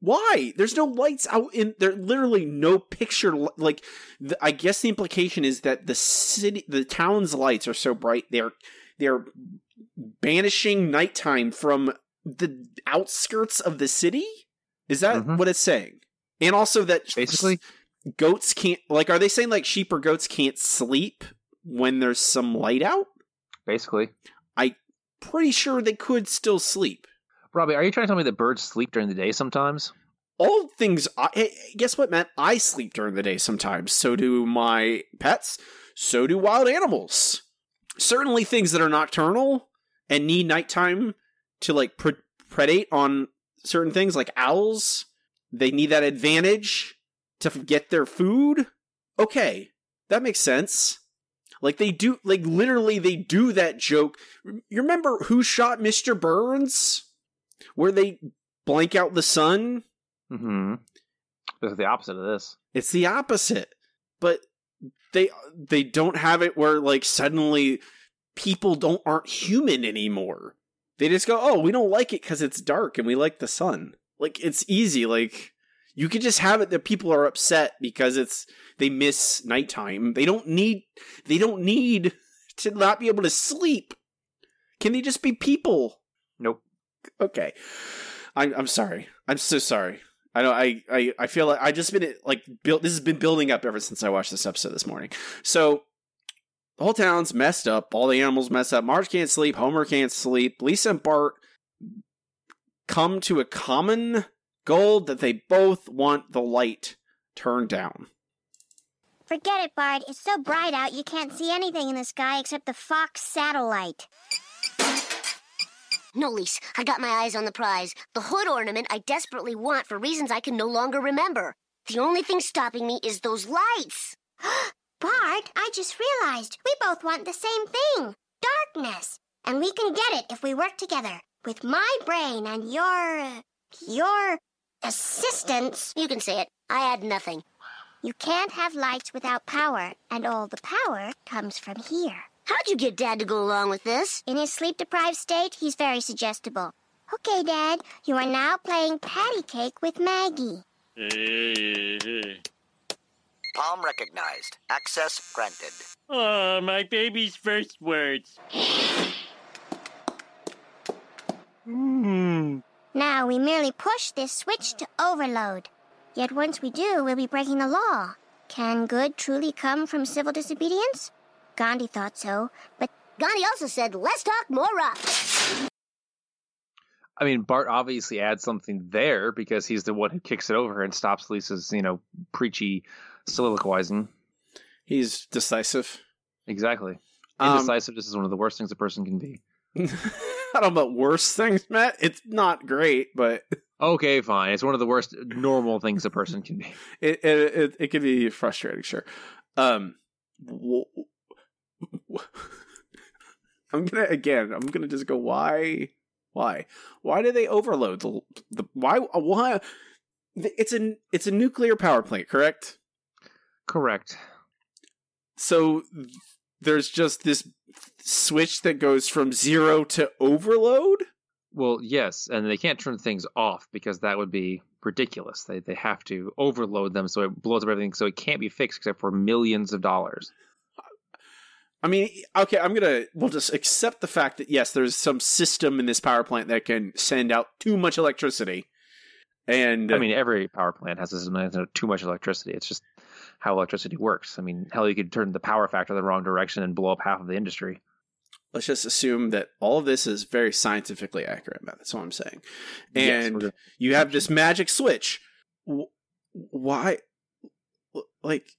Why? There's no lights out in. There literally no picture. Like, the, I guess the implication is that the city, the town's lights are so bright they're they're banishing nighttime from the outskirts of the city. Is that Mhm. what it's saying? And also that Basically. goats can't. Like, are they saying like sheep or goats can't sleep when there's some light out? Basically, Pretty sure they could still sleep. Robbie, are you trying to tell me that birds sleep during the day sometimes? all things I, hey, guess what matt i sleep during the day sometimes so do my pets so do wild animals certainly things that are nocturnal and need nighttime to like pre- predate on certain things like owls they need that advantage to get their food okay that makes sense. Like they do, like literally, they do that joke. You remember who shot Mister Burns? Where they blank out the sun? Mm-hmm. This is the opposite of this. It's the opposite, but they they don't have it where like suddenly people don't aren't human anymore. They just go, "Oh, we don't like it because it's dark and we like the sun." Like it's easy. Like you could just have it that people are upset because it's they miss nighttime. They don't need they don't need to not be able to sleep. Can they just be people? Nope. Okay. I'm I'm sorry. I'm so sorry. I know I, I I feel like I just been like built this has been building up ever since I watched this episode this morning. So the whole town's messed up, all the animals messed up, Marge can't sleep, Homer can't sleep, Lisa and Bart come to a common goal that they both want the light turned down. Forget it, Bart. It's so bright out you can't see anything in the sky except the Fox satellite. No, Lise, I got my eyes on the prize. The hood ornament I desperately want for reasons I can no longer remember. The only thing stopping me is those lights. Bart, I just realized we both want the same thing darkness. And we can get it if we work together. With my brain and your. Your assistance. You can say it. I had nothing. You can't have lights without power, and all the power comes from here. How'd you get Dad to go along with this? In his sleep deprived state, he's very suggestible. Okay, Dad, you are now playing patty cake with Maggie. Palm recognized. Access granted. Oh, my baby's first words. Hmm. Now we merely push this switch to overload. Yet once we do, we'll be breaking the law. Can good truly come from civil disobedience? Gandhi thought so, but Gandhi also said, let's talk more rock. I mean, Bart obviously adds something there because he's the one who kicks it over and stops Lisa's, you know, preachy soliloquizing. He's decisive. Exactly. Um, Indecisiveness is one of the worst things a person can be. I don't know about worse things, Matt. It's not great, but Okay, fine. It's one of the worst normal things a person can be. it it it, it can be frustrating, sure. Um, w- w- I'm gonna again. I'm gonna just go. Why? Why? Why do they overload the the? Why? Why? It's a it's a nuclear power plant, correct? Correct. So there's just this switch that goes from zero to overload. Well, yes, and they can't turn things off because that would be ridiculous. They they have to overload them so it blows up everything, so it can't be fixed except for millions of dollars. I mean, okay, I'm gonna we'll just accept the fact that yes, there's some system in this power plant that can send out too much electricity, and I mean, every power plant has this too much electricity. It's just how electricity works. I mean, hell, you could turn the power factor the wrong direction and blow up half of the industry. let's just assume that all of this is very scientifically accurate. That's what I'm saying. And gonna- you have this magic switch. Why? Like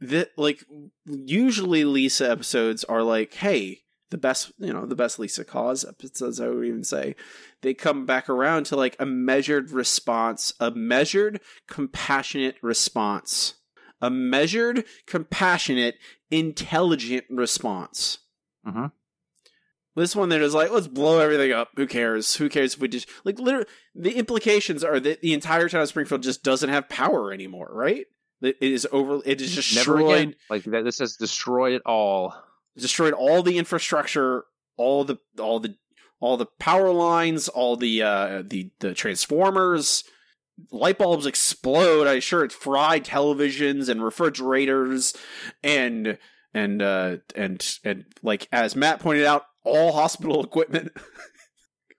that? Like usually Lisa episodes are like, hey, the best, you know, the best Lisa cause episodes. I would even say they come back around to like a measured response, a measured, compassionate response, a measured, compassionate, intelligent response. Mm-hmm. This one they're just like, let's blow everything up. Who cares? Who cares if we just like literally the implications are that the entire town of Springfield just doesn't have power anymore, right? It is over it is Never destroyed. Like that, this has destroyed it all. destroyed all the infrastructure, all the all the all the power lines, all the uh the the transformers, light bulbs explode. I'm sure it's fried televisions and refrigerators and and uh and and like as Matt pointed out, all hospital equipment.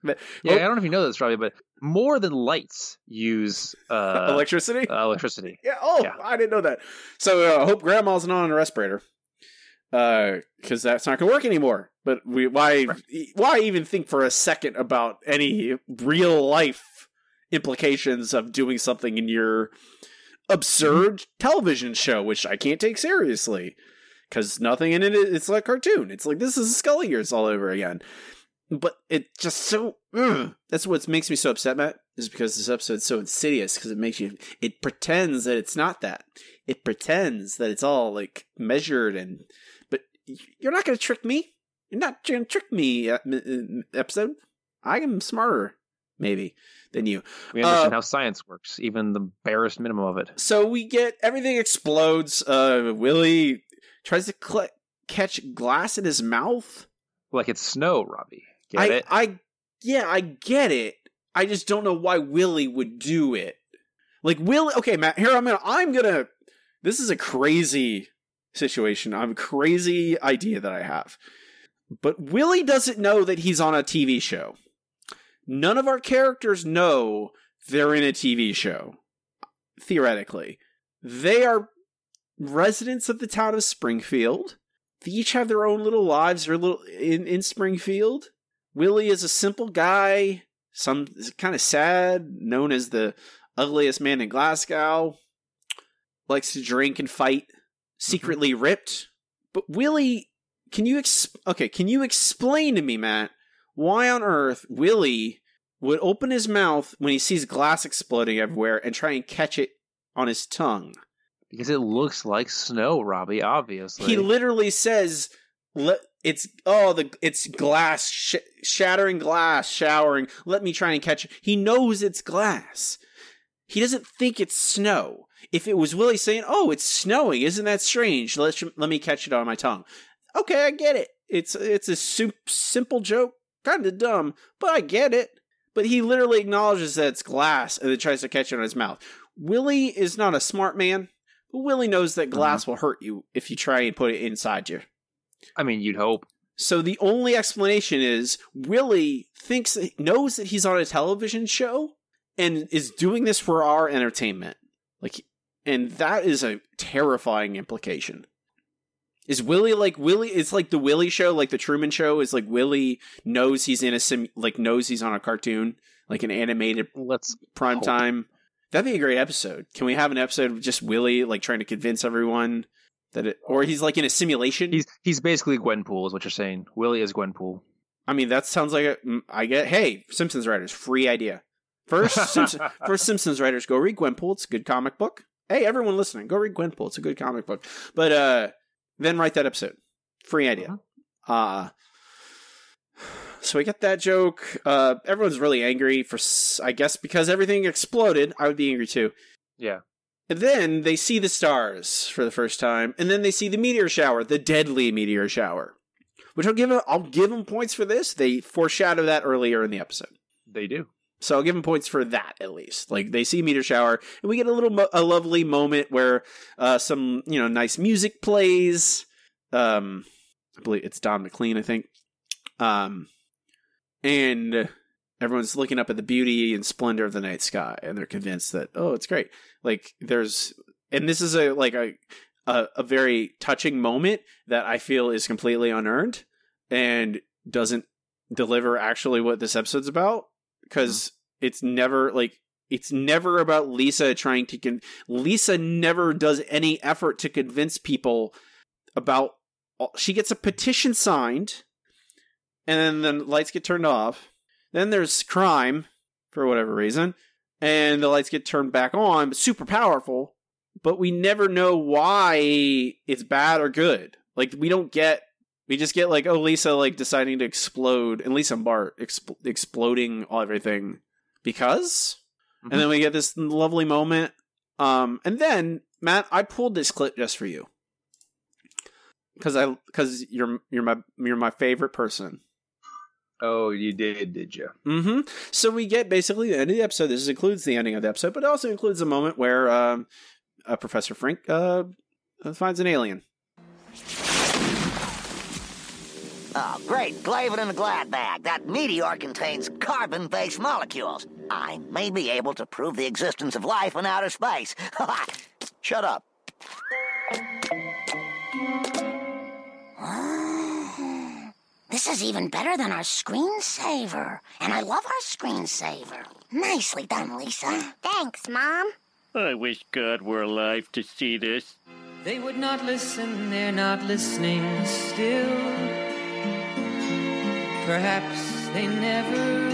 Yeah, I don't know if you know this, Robbie, but more than lights use uh, electricity. uh, electricity. Yeah. Oh, Yeah. I didn't know that. So uh, I hope Grandma's not on a respirator, because that's not going to work anymore. But we why why even think for a second about any real life implications of doing something in your absurd television show, which I can't take seriously because nothing in it. it's like cartoon. It's like this is Scully years all over again. but it just so ugh. that's what makes me so upset matt is because this episode's so insidious because it makes you it pretends that it's not that it pretends that it's all like measured and but you're not going to trick me you're not going to trick me uh, episode i am smarter maybe than you We understand Uh, how science works, even the barest minimum of it. so we get everything explodes uh willie tries to cl- catch glass in his mouth Like it's snow, Robbie. Get I, it? I, yeah, I get it. I just don't know why Willie would do it. Like Willie, okay, Matt. Here I'm gonna, I'm gonna. This is a crazy situation. I'm a crazy idea that I have. But Willie doesn't know that he's on a TV show. None of our characters know they're in a TV show. Theoretically, they are residents of the town of Springfield. They each have their own little lives. They're little in in Springfield. Willie is a simple guy, some kind of sad, known as the ugliest man in Glasgow. Likes to drink and fight, mm-hmm. secretly ripped. But Willie, can you ex- okay? Can you explain to me, Matt, why on earth Willie would open his mouth when he sees glass exploding everywhere and try and catch it on his tongue? because it looks like snow, Robbie. Obviously, He literally says, it's oh the it's glass sh- shattering glass showering. Let me try and catch it." He knows it's glass. He doesn't think it's snow. If it was Willie saying, "Oh, it's snowing," isn't that strange? Let let me catch it on my tongue. Okay, I get it. It's it's a sim- simple joke, kind of dumb, but I get it. But he literally acknowledges that it's glass and then tries to catch it on his mouth. Willie is not a smart man, but Willie knows that glass mm-hmm. will hurt you if you try and put it inside you. I mean, you'd hope. So the only explanation is Willie thinks knows that he's on a television show and is doing this for our entertainment. Like and that is a terrifying implication. Is Willie like Willie it's like the Willie show, like the Truman show is like Willie knows he's in a sim like knows he's on a cartoon, like an animated Let's prime time. That'd be a great episode. Can we have an episode of just Willie like trying to convince everyone that it or he's like in a simulation? He's he's basically Gwenpool, is what you're saying. Willie is Gwenpool. I mean, that sounds like a. I get. Hey, Simpsons writers, free idea. First, first Simpsons writers, go read Gwenpool. It's a good comic book. Hey, everyone listening, go read Gwenpool. It's a good comic book. But uh, then write that episode. Free idea. Uh so we get that joke. Uh, everyone's really angry for, I guess, because everything exploded. I would be angry too. Yeah. And then they see the stars for the first time, and then they see the meteor shower, the deadly meteor shower. Which I'll give. them. I'll give them points for this. They foreshadow that earlier in the episode, They do. So I'll give them points for that at least. Like they see meteor shower, and we get a little, mo- a lovely moment where uh, some you know nice music plays. Um, I believe it's Don McLean, I think. Um, and everyone's looking up at the beauty and splendor of the night sky, and they're convinced that oh, it's great. Like there's, and this is a like a a, a very touching moment that I feel is completely unearned and doesn't deliver actually what this episode's about because mm-hmm. it's never like it's never about Lisa trying to con- Lisa never does any effort to convince people about she gets a petition signed and then the lights get turned off then there's crime for whatever reason and the lights get turned back on but super powerful but we never know why it's bad or good. Like we don't get we just get like oh lisa like deciding to explode and lisa and bart expl- exploding all everything because and then we get this lovely moment um and then matt i pulled this clip just for you because i because you're you're my you're my favorite person Oh, you did, did you? Mm-hmm. So we get basically the end of the episode. This includes the ending of the episode, but it also includes a moment where um, uh, Professor Frink uh, finds an alien. Oh, great. Glaive in a glad bag. That meteor contains carbon based molecules. I may be able to prove the existence of life in outer space. Shut up. This is even better than our screensaver. And I love our screensaver. Nicely done, Lisa. Thanks, Mom. I wish God were alive to see this. They would not listen, they're not listening still. Perhaps they never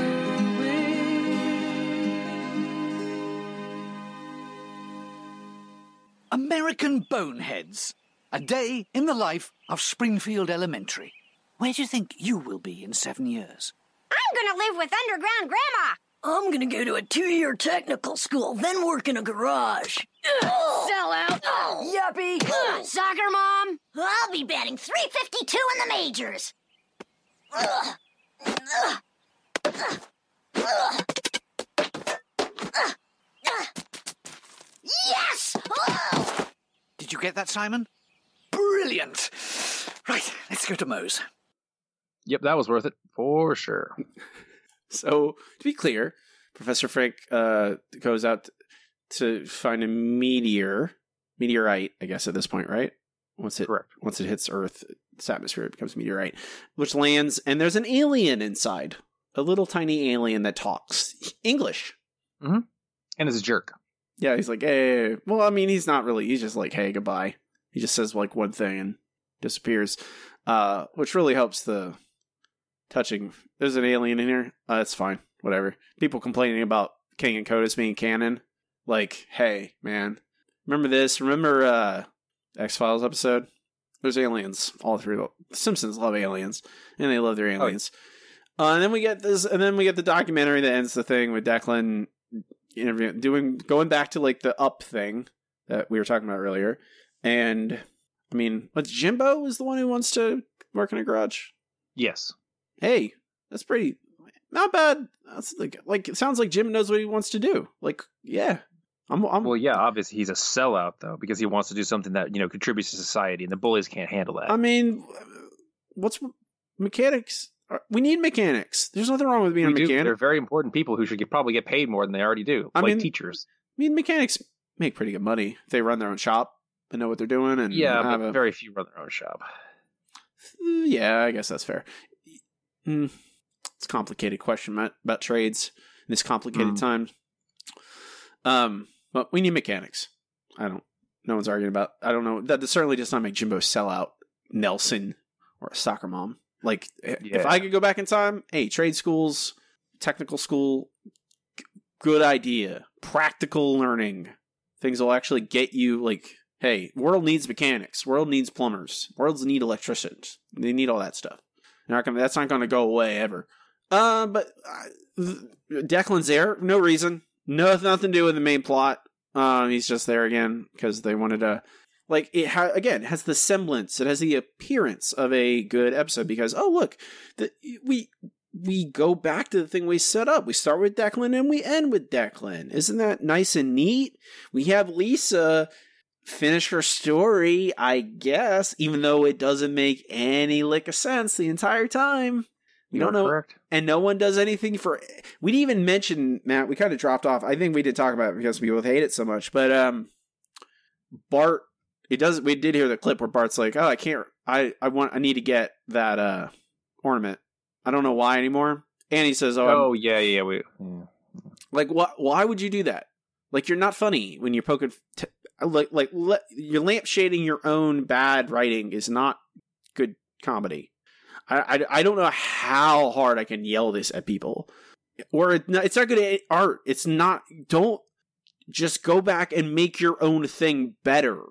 American Boneheads. A day in the life of Springfield Elementary. Where do you think you will be in seven years? I'm gonna live with Underground Grandma. I'm gonna go to a two-year technical school, then work in a garage. Sell out. Yuppie. Soccer mom. I'll be batting 352 in the majors. Ugh. Yes! Oh! Did you get that, Simon? Brilliant! Right, let's go to Moe's. Yep, that was worth it for sure. So, to be clear, Professor Frink uh, goes out to find a meteor, meteorite, I guess at this point, right? Once it Correct. once it hits Earth, its atmosphere, it becomes a meteorite, which lands, and there's an alien inside, a little tiny alien that talks English. Mm-hmm. And is a jerk. Yeah, he's like, hey. Well, I mean, he's not really. He's just like, hey, goodbye. He just says like one thing and disappears, uh, which really helps the touching. There's an alien in here. Uh, it's fine. Whatever. People complaining about Kang and Kodos being canon. Like, hey, man, remember this? Remember uh, X Files episode? There's aliens all through. The Simpsons love aliens, and they love their aliens. Uh, and then we get this, and then we get the documentary that ends the thing with Declan interviewing, doing, going back to like the up thing that we were talking about earlier. And I mean, what's Jimbo is the one who wants to work in a garage? Yes. Hey, that's pretty not bad. That's like like it sounds like Jim knows what he wants to do. Like, yeah. I'm, I'm Well, yeah, obviously he's a sellout though because he wants to do something that you know contributes to society, and the bullies can't handle that. I mean, what's mechanics? We need mechanics. There's nothing wrong with being We a do. mechanic. They're very important people who should get, probably get paid more than they already do, I like mean- teachers. I mean, mechanics make pretty good money if they run their own shop and know what they're doing. And Yeah, have but a, very few run their own shop. Uh, yeah, I guess that's fair. Mm, it's a complicated question about, about trades in this complicated Mm. time. Um, but we need mechanics. I don't. No one's arguing about. I don't know. That, certainly does not make Jimbo sell out Nelson or a soccer mom. Like, i- if I could go back in time, hey, trade schools, technical school, g- good idea. Practical learning, things will actually get you like hey, world needs mechanics, world needs plumbers, worlds need electricians. They need all that stuff. They're not gonna, that's not going to go away ever. Uh, but uh, Declan's there, no reason, no nothing to do with the main plot. Um, he's just there again because they wanted to. Like it ha- again has the semblance, it has the appearance of a good episode because oh look, the, we we go back to the thing we set up. We start with Declan and we end with Declan. Isn't that nice and neat? We have Lisa finish her story, I guess, even though it doesn't make any lick of sense the entire time. We You're don't know, correct. and no one does anything for. We didn't even mention Matt. We kind of dropped off. I think we did talk about it because we both hate it so much. But um, Bart, it does. We did hear the clip where Bart's like, "Oh, I can't. I I want. I need to get that uh ornament. I don't know why anymore." And he says, "Oh, I'm- Oh yeah, yeah. We yeah. like what? Why would you do that? Like you're not funny when you're poking. T- like like le- you're lampshading your own bad writing is not good comedy. I, I, don't know how hard I can yell this at people, or it, it's not good art. It's not. Don't just go back and make your own thing better.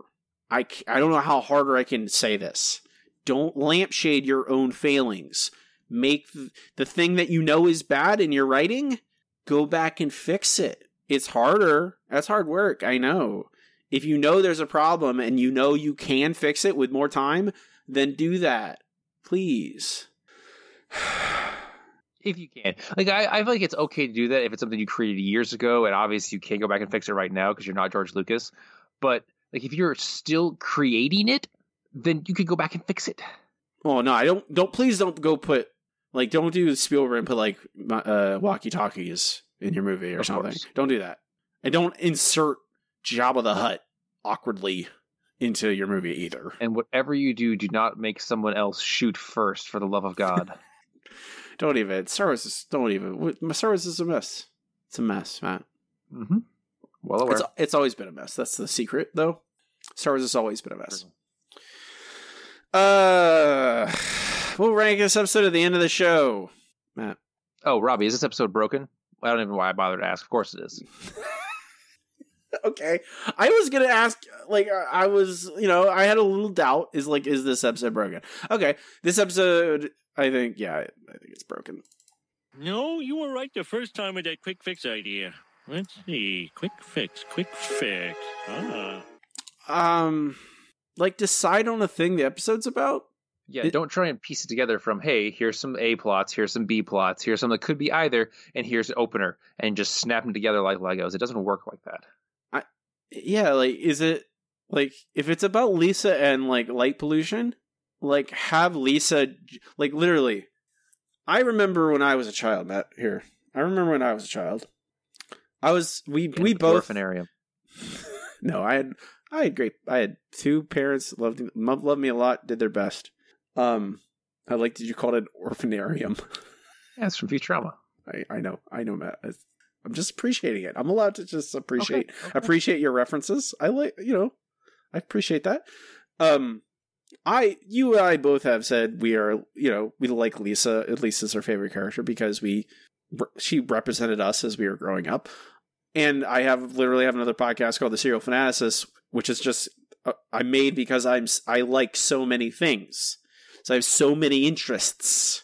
I, I don't know how harder I can say this. Don't lampshade your own failings. Make th- the thing that you know is bad in your writing go back and fix it. It's harder. That's hard work. I know. If you know there's a problem and you know you can fix it with more time, then do that. Please. if you can. Like I, I feel like it's okay to do that if it's something you created years ago, and obviously you can't go back and fix it right now because you're not George Lucas. But like if you're still creating it, then you could go back and fix it. Oh no, I don't don't please don't go put like don't do Spielberg and put like uh walkie talkies in your movie or Of something. course. Don't do that. And don't insert Jabba the Hutt awkwardly into your movie either. And whatever you do, do not make someone else shoot first, for the love of God. Don't even Star Wars is don't even Star Wars is a mess. It's a mess, Matt. mm-hmm. Well aware. It's it's always been a mess. That's the secret though. Star Wars has always been a mess. Uh we'll rank this episode at the end of the show. Matt. Oh, Robbie, is this episode broken? I don't even know why I bothered to ask. Of course it is. okay. I was gonna ask, like, uh, I was, you know, I had a little doubt. Is like, is this episode broken? Okay, this episode, I think, yeah, I think it's broken. No, you were right the first time with that quick fix idea. Let's see. Quick fix, quick fix. Ah. Um, like, decide on a thing the episode's about. Yeah, don't try and piece it together from hey, here's some A plots, here's some B plots, here's some that could be either, and here's an opener, and just snap them together like Legos. It doesn't work like that. Yeah, like, is it like if it's about Lisa and like light pollution, like have Lisa, like literally. I remember when I was a child, Matt. Here, I remember when I was a child. I was we we both orphanarium. no, I had I had great. I had two parents loved me- loved me a lot. Did their best. Um, I like. Did you call it an orphanarium? Yeah, it's from Futurama. I I know. I know, Matt. It's- I'm just appreciating it. I'm allowed to just appreciate okay. appreciate your references. I like you know, I appreciate that. Um, I you and I both have said we are you know we like Lisa at least as our favorite character because we she represented us as we were growing up. And I have literally have another podcast called the Serial Fanaticist, which is just uh, I made because I'm I like so many things, so I have so many interests,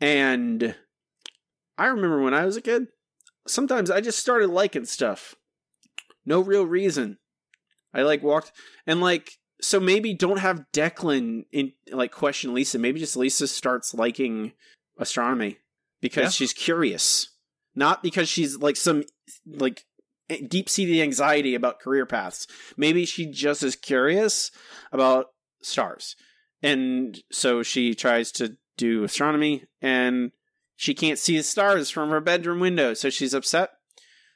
and I remember when I was a kid, sometimes I just started liking stuff, no real reason. I like walked and like so maybe don't have Declan in like question Lisa. Maybe just Lisa starts liking astronomy because Yeah. she's curious, not because she's like some like deep seated anxiety about career paths. Maybe she just is curious about stars, and so she tries to do astronomy, and she can't see the stars from her bedroom window, so she's upset.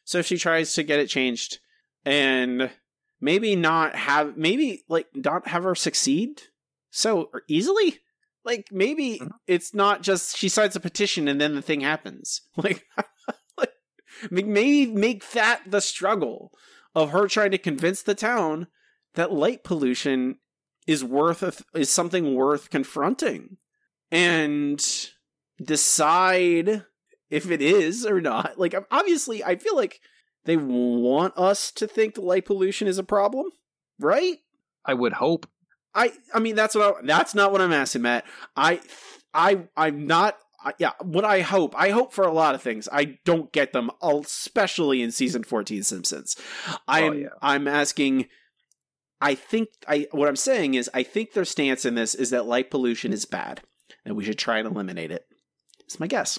So she tries to get it changed, and maybe not have maybe like not have her succeed so easily? Like maybe mm-hmm. it's not just she signs a petition and then the thing happens. Like like maybe make that the struggle of her trying to convince the town that light pollution is worth a, is something worth confronting. And decide if it is or not like obviously i feel like they want us to think the light pollution is a problem, right? I would hope. I I mean that's what I, that's not what I'm asking, Matt. I I I'm not. I- Yeah, what I hope, I hope for a lot of things. I don't get them, especially in season 14 Simpsons. Oh, I'm Oh, yeah. I'm asking. I think I what I'm saying is I think their stance in this is that light pollution is bad, and we should try and eliminate it. It's my guess.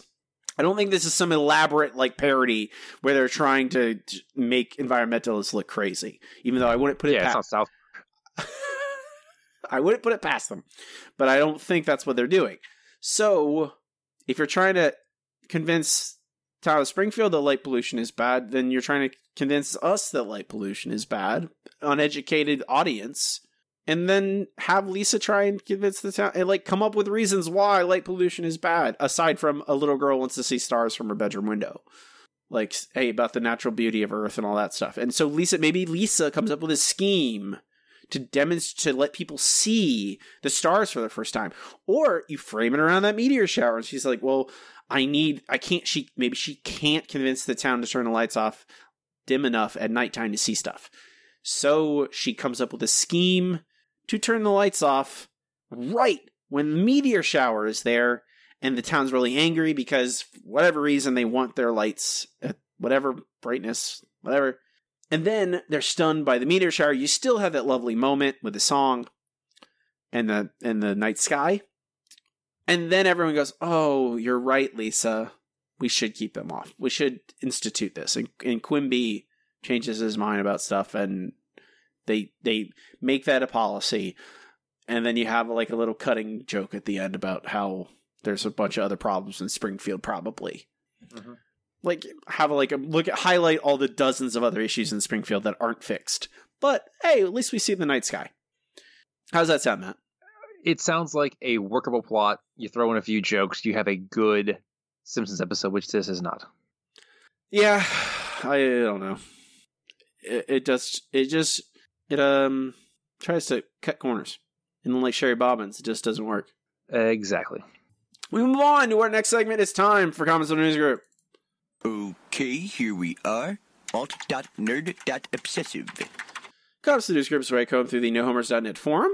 I don't think this is some elaborate like parody where they're trying to make environmentalists look crazy. Even though I wouldn't put it Yeah, it's past not South. I wouldn't put it past them, but I don't think that's what they're doing. So, if you're trying to convince Tyler of Springfield that light pollution is bad, then you're trying to convince us that light pollution is bad, uneducated audience, and then have Lisa try and convince the town and like come up with reasons why light pollution is bad, aside from a little girl wants to see stars from her bedroom window. Like, hey, about the natural beauty of Earth and all that stuff. And so Lisa, maybe Lisa comes up with a scheme to demonstrate to let people see the stars for the first time or you frame it around that meteor shower and she's like well i need i can't she maybe she can't convince the town to turn the lights off dim enough at nighttime to see stuff so she comes up with a scheme to turn the lights off right when the meteor shower is there and the town's really angry because whatever reason they want their lights at whatever brightness whatever and then they're stunned by the meteor shower. You still have that lovely moment with the song and the and the night sky. And then everyone goes, "Oh, you're right, Lisa. We should keep them off. We should institute this." And, and Quimby changes his mind about stuff, and they they make that a policy. And then you have like a little cutting joke at the end about how there's a bunch of other problems in Springfield, probably mm-hmm. like have a, like a look at highlight all the dozens of other issues in Springfield that aren't fixed. But hey, at least we see the night sky. How's that sound, Matt? It sounds like a workable plot. You throw in a few jokes, you have a good Simpsons episode, which this is not. Yeah, I don't know. It, it just it just it um tries to cut corners, and then like Shary Bobbins, it just doesn't work. Exactly. We move on to our next segment. It's time for Comments on the News Group. Okay, here we are. Alt.nerd.obsessive. Comments on the News Group is where I comb through the NoHomers.net forum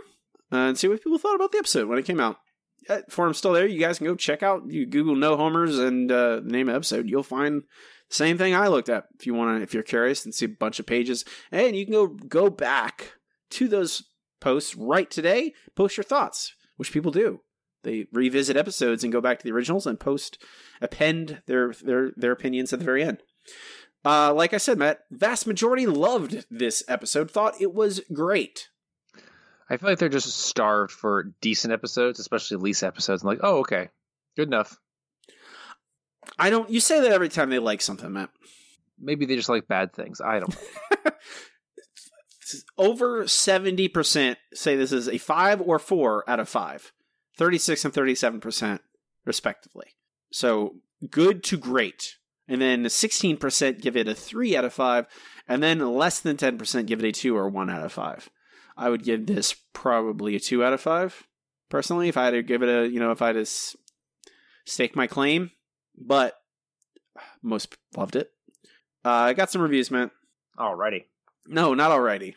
uh, and see what people thought about the episode when it came out. Uh, forum's still there. You guys can go check out. You Google No Homers and uh, name of episode. You'll find the same thing I looked at. If you want to, if you're curious and see a bunch of pages, and you can go go back to those posts right today. Post your thoughts, which people do. They revisit episodes and go back to the originals and post, append their their their opinions at the very end. Uh, like I said, Matt, vast majority loved this episode. Thought it was great. I feel like they're just starved for decent episodes, especially Lisa episodes. I'm like, oh, okay, good enough. I don't. You say that every time they like something, Matt. Maybe they just like bad things. I don't know. Over seventy percent say this is a five or four out of five. Thirty-six and thirty-seven percent, respectively. So good to great. And then sixteen percent give it a three out of five, and then less than ten percent give it a two or one out of five. I would give this probably a two out of five, personally. If I had to give it a, you know, if I had to stake my claim, but most loved it. Uh, I got some reviews, man. Alrighty. No, not already.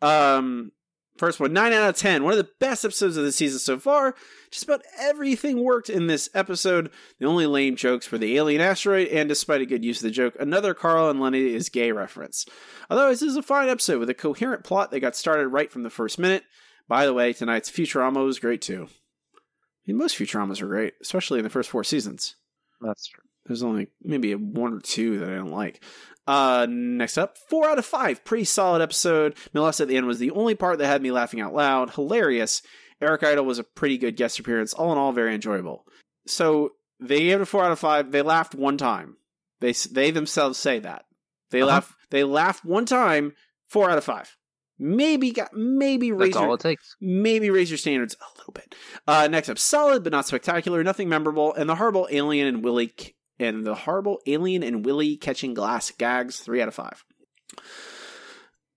Um, first one, nine out of ten. One of the best episodes of the season so far. Just about everything worked in this episode. The only lame jokes were the alien asteroid, and despite a good use of the joke, another Carl and Lenny is gay reference. Otherwise, this is a fine episode with a coherent plot that got started right from the first minute. By the way, tonight's Futurama was great too. I mean, most Futuramas are great, especially in the first four seasons. That's true. There's only maybe one or two that I don't like. Uh, next up, four out of five. Pretty solid episode. Melissa at the end was the only part that had me laughing out loud. Hilarious. Eric Idle was a pretty good guest appearance. All in all, very enjoyable. So they gave it a four out of five. They laughed one time. They they themselves say that they Uh-huh. laugh. They laughed one time. Four out of five. Maybe got maybe raise That's your, all it takes. maybe raise your standards a little bit. Uh, next up, solid but not spectacular, nothing memorable, and the horrible alien and Willie and the horrible alien and Willie catching glass gags. Three out of five.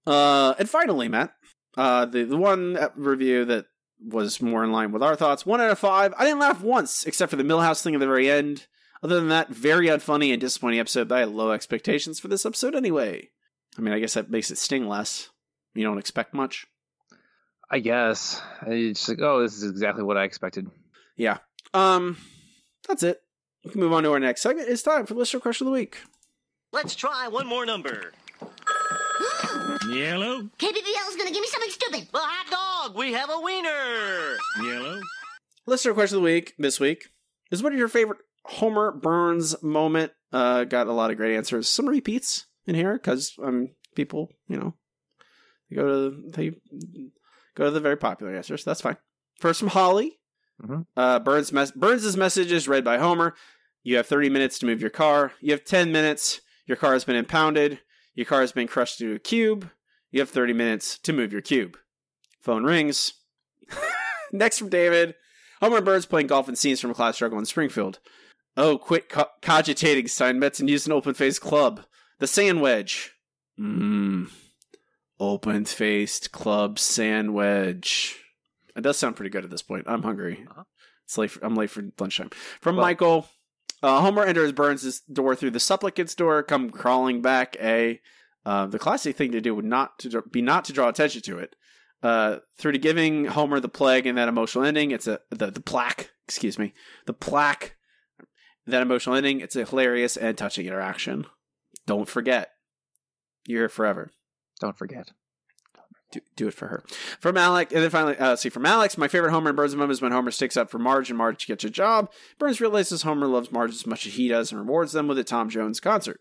Uh, and finally, Matt, uh, the the one review that was more in line with our thoughts. One out of five. I didn't laugh once, except for the Milhouse thing at the very end. Other than that, very unfunny and disappointing episode. But I had low expectations for this episode anyway. I mean, I guess that makes it sting less. You don't expect much. I guess it's like, oh, this is exactly what I expected. Yeah. Um, that's it. We can move on to our next segment. It's time for listener question of the week. Let's try one more number. Yellow. KBBL is gonna give me something stupid. Well, hot dog. We have a wiener. Yellow. Listener question of the week this week is what is your favorite Homer Burns moment? Uh, got a lot of great answers. Some repeats in here because um, people, you know, they go to they go to the very popular answers. That's fine. First from Holly. Mhm. Uh, Burns mes- Burns' message is read by Homer. You have 30 minutes to move your car. You have 10 minutes. Your car has been impounded. Your car has been crushed into a cube. You have 30 minutes to move your cube. Phone rings. Next from David. Homer and Burns playing golf and scenes from a class struggle in Springfield. Oh, quit co- cogitating, Steinmetz, and use an open-faced club. The sand wedge. Mmm. Open-faced club sandwich. It does sound pretty good at this point. I'm hungry. It's late. For, I'm late for lunchtime. From Well- Michael. Uh, Homer enters Burns' door through the supplicant's door. Come crawling back. A. Uh, the classic thing to do would not to be not to draw attention to it. Uh, through to giving Homer the plague and that emotional ending. It's a the, the plaque. Excuse me. The plaque. That emotional ending. It's a hilarious and touching interaction. Don't forget. You're here forever. Don't forget. Do, do it for her. From Alex, and then finally, uh, see, from Alex, my favorite Homer and Burns moment is when Homer sticks up for Marge and Marge gets a job. Burns realizes Homer loves Marge as much as he does and rewards them with a Tom Jones concert.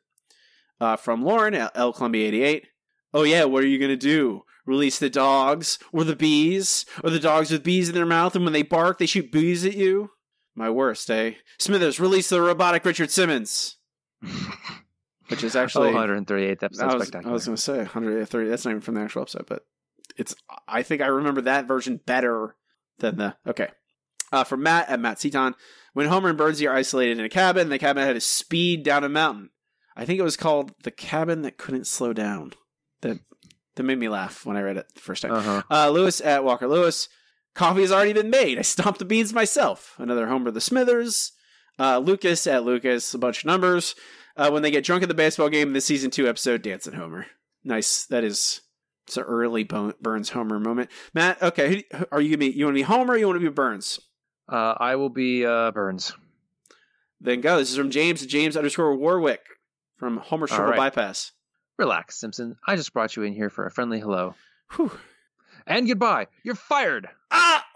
Uh, from Lauren, L. L. Columbia 88. Oh, yeah, what are you going to do? Release the dogs or the bees? Or the dogs with bees in their mouth and when they bark, they shoot bees at you? My worst, eh? Smithers, release the robotic Richard Simmons. Which is actually. oh, 138th episode I was. I was going to say 130. That's not even from the actual episode, but it's. I think I remember that version better than the. Okay. Uh, from Matt at Matt Seaton. When Homer and Burnsy are isolated in a cabin, the cabin had to speed down a mountain. I think it was called The Cabin That Couldn't Slow Down. That that made me laugh when I read it the first time. Uh-huh. Uh, Lewis at Walker Lewis. coffee has already been made. I stomped the beans myself. Another Homer the Smithers. Uh, Lucas at Lucas, a bunch of numbers. Uh, when they get drunk at the baseball game, the season two episode, Dancing Homer. Nice. That is it's an early Burns Homer moment. Matt, okay, are you gonna be? You want to be Homer? or You want to be Burns? Uh, I will be uh, Burns. Then go. This is from James James underscore Warwick from Homer Triple right. Bypass. Relax, Simpson. I just brought you in here for a friendly hello. Whew. And goodbye. You're fired. Ah!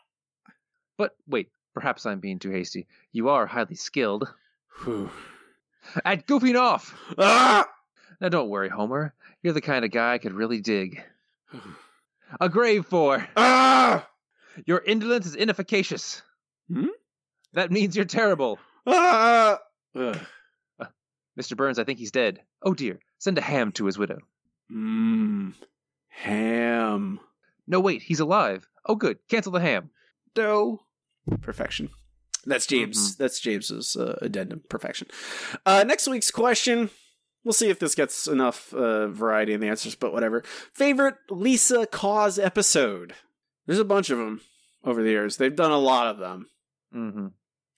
But wait, perhaps I'm being too hasty. You are highly skilled Whew. at goofing off. Ah! Now don't worry, Homer. You're the kind of guy I could really dig. A grave for. Ah! Your indolence is inefficacious. Hmm? That means you're terrible. Ah! Ugh. Mr. Burns, I think he's dead. Oh dear. Send a ham to his widow. Mmm. Ham. No, wait, he's alive. Oh, good. Cancel the ham. Dough. Perfection. That's James. That's James's uh, addendum. Perfection. Uh, next week's question. We'll see if this gets enough uh, variety in the answers, but whatever. Favorite Lisa Cause episode? There's a bunch of them over the years. They've done a lot of them. Mm-hmm.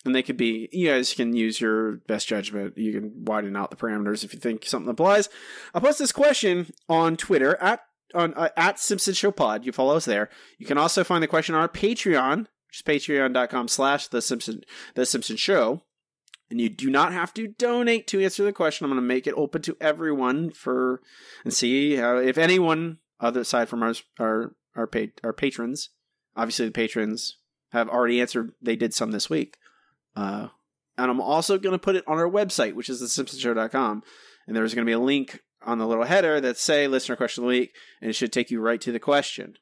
And they could be, you guys can use your best judgment. You can widen out the parameters if you think something applies. I'll post this question on Twitter at on uh, at Simpson Show Pod. You follow us there. You can also find the question on our Patreon, which is patreon.com slash the Simpson the Simpson Show. And you do not have to donate to answer the question. I'm going to make it open to everyone for and see how if anyone other aside from our our our, pa- our patrons, obviously the patrons have already answered. They did some this week. Uh, and I'm also going to put it on our website, which is thesimpsonshow.com. And there's going to be a link on the little header that say listener question of the week, and it should take you right to the question.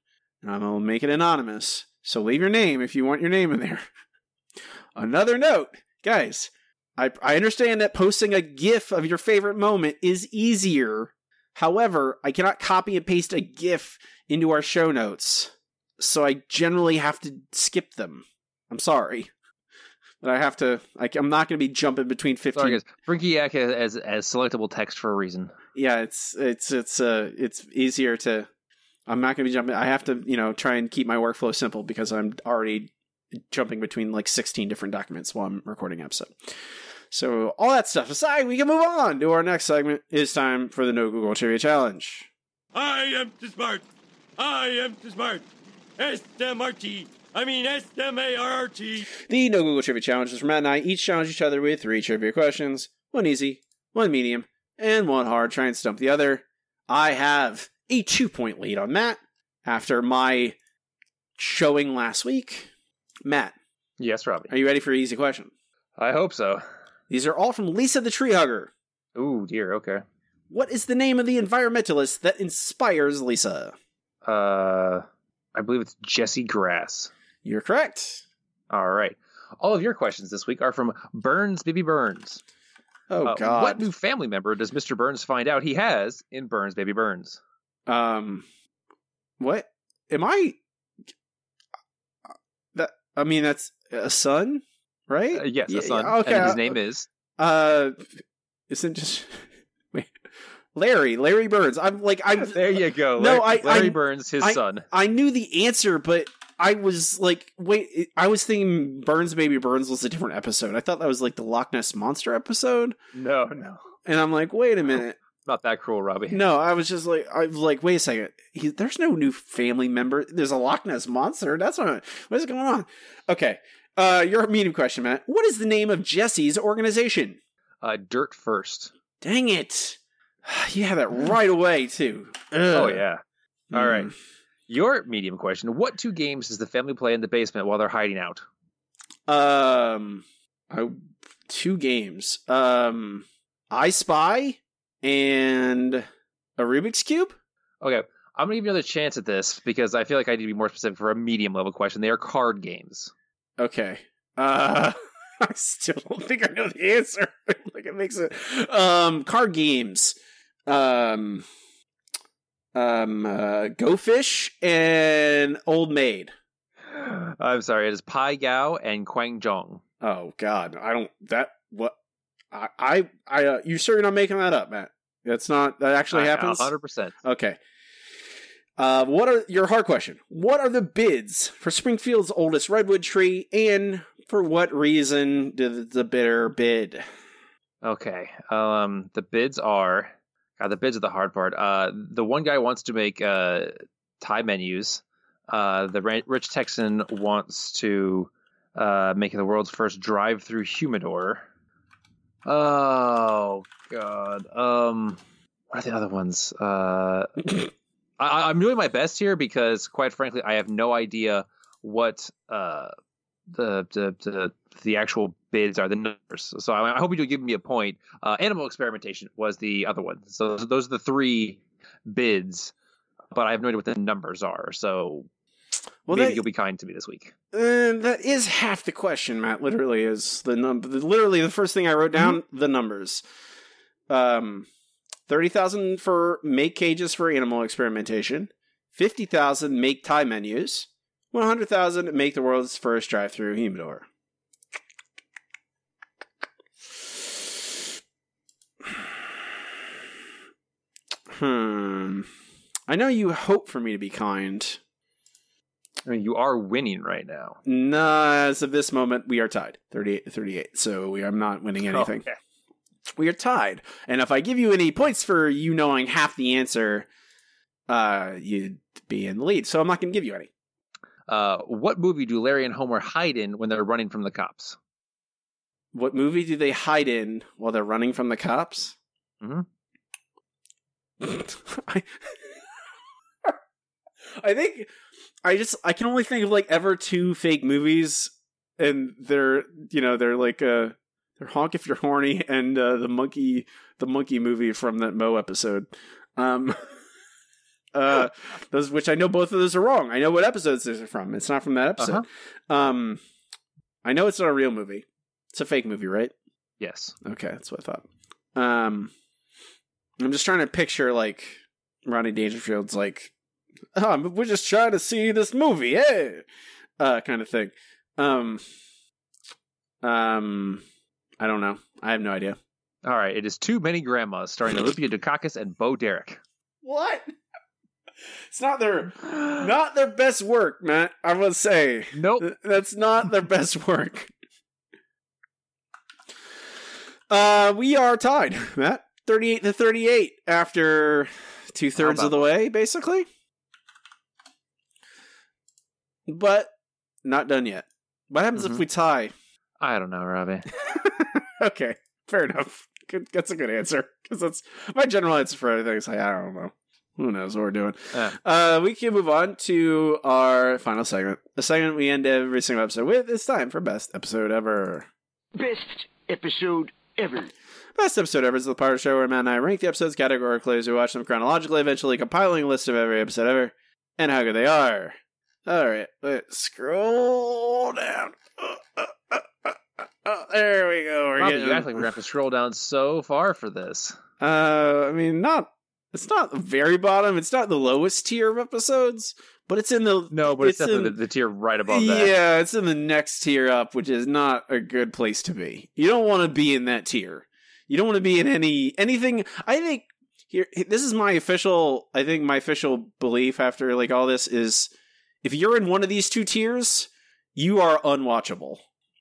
And I'm going to make it anonymous. So leave your name if you want your name in there. Another note, guys, I, I understand that posting a GIF of your favorite moment is easier. However, I cannot copy and paste a GIF into our show notes. So I generally have to skip them. I'm sorry. But I have to, like, I'm not going to be jumping between 15. Sorry, guys. Has, as selectable text for a reason. Yeah, it's, it's, it's, uh, it's easier to, I'm not going to be jumping. I have to, you know, try and keep my workflow simple because I'm already jumping between like 16 different documents while I'm recording an episode. So all that stuff aside, we can move on to our next segment. It's time for the No Google Trivia Challenge. I am too smart. I am too smart. S-M-R-T. I mean S-M-A-R-R-T. The No Google Trivia Challenge is where Matt and I each challenge each other with three trivia questions. One easy, one medium, and one hard. Try and stump the other. I have a two point lead on Matt after my showing last week. Matt. Yes, Robbie. Are you ready for an easy question? I hope so. These are all from Lisa the Tree Hugger. Ooh, dear. Okay. What is the name of the environmentalist that inspires Lisa? Uh, I believe it's Jesse Grass. You're correct. All right. All of your questions this week are from Burns Baby Burns. Oh Uh, God! What new family member does Mr. Burns find out he has in Burns Baby Burns? Um, what am I? That I mean, that's a son, right? Uh, yes, son. yeah, Okay. And his uh, name is Uh, isn't just wait, Larry. Larry Burns. I'm like I'm. There you go. No, Larry, I Larry I- Burns, his I- son. I knew the answer, but I was like, wait. I was thinking Burns Baby Burns was a different episode. I thought that was like the Loch Ness monster episode, No, no, and I'm like, wait a minute. not that cruel, Robbie. No, I was just like, I was like, wait a second. He, there's no new family member. There's a Loch Ness monster. That's not. What is going on? Okay. Uh, your medium question, Matt. What is the name of Jesse's organization? Uh, Dirt First. Dang it! You have that right away too. Oh yeah. All right. Mm. Your medium question: What two games does the family play in the basement while they're hiding out? Um, I, two games. Um, I Spy and a Rubik's Cube. Okay, I'm gonna give you another chance at this because I feel like I need to be more specific for a medium level question. They are card games. Okay. Uh, I still don't think I know the answer. like it makes it. Um, card games. Um, um, uh, Go Fish and Old Maid. I'm sorry, it is Pai Gow and Quang Zhong. Oh God, I don't. That what? I I, I uh, you sure you're not making that up, Matt? That's not that actually happens. Hundred percent. Okay. Uh, what are your hard question? What are the bids for Springfield's oldest redwood tree, and for what reason did the bidder bid? Okay. Um, the bids are. God, the bids are the hard part. Uh, the one guy wants to make uh Thai menus. Uh, the rich Texan wants to uh make the world's first drive-through humidor. Oh God. Um, what are the other ones? Uh, I, I'm doing my best here because, quite frankly, I have no idea what uh the the the, the actual bids are the numbers. So I, I hope you do give me a point. Uh, animal experimentation was the other one. So those are the three bids, but I have no idea what the numbers are. So Well, maybe that- you'll be kind to me this week. Uh, that is half the question, Matt. Literally is the number. Literally, the first thing I wrote down the numbers. Um, thirty thousand for make cages for animal experimentation. Fifty thousand make Thai menus. One hundred thousand make the world's first drive-through humidor. Hmm. I know you hope for me to be kind. I mean, you are winning right now. No, as of this moment, we are tied 38 to 38. So we are not winning anything. Okay. We are tied. And if I give you any points for you knowing half the answer, uh, you'd be in the lead. So I'm not going to give you any. Uh, what movie do Larry and Homer hide in when they're running from the cops? What movie do they hide in while they're running from the cops? Mm-hmm. I, I think I just I can only think of like ever two fake movies, and they're you know they're like uh they're honk if you're horny and uh, the monkey the monkey movie from that Moe episode. Um, uh, those which I know both of those are wrong. I know what episodes those are from. It's not from that episode. Um, I know it's not a real movie. It's a fake movie, right? Yes. Okay, that's what I thought. Um, I'm just trying to picture like Rodney Dangerfield's like, oh, we're just trying to see this movie, hey, uh, kind of thing. Um, um, I don't know. I have no idea. All right, it is Too Many Grandmas, starring Olympia Dukakis and Bo Derek. What? It's not their not their best work, Matt. I must say. Nope. That's not their best work. Uh we are tied, Matt. 38 to 38 after two thirds of the way, basically. But not done yet. What happens if Mhm. we tie? I don't know, Robbie. Okay, fair enough. Good, that's a good answer because that's my general answer for everything. Is like I don't know. Who knows what we're doing? Yeah. Uh, we can move on to our final segment. The segment we end every single episode with. It's time for best episode ever. Best episode ever. Best episode ever is the part of the show where Matt and I rank the episodes categorically as we watch them chronologically, eventually compiling a list of every episode ever and how good they are. All right, let's scroll down. Uh, uh, there we go. We're Robbie, getting- you act like we're going to have to scroll down so far for this. Uh, I mean, not. It's not the very bottom. It's not the lowest tier of episodes, but it's in the No, but it's, definitely in- the, the tier right above that. Yeah, it's in the next tier up, which is not a good place to be. You don't want to be in that tier. You don't want to be in any anything. I think here this is my official. I think my official belief after like all this is, if you're in one of these two tiers, you are unwatchable.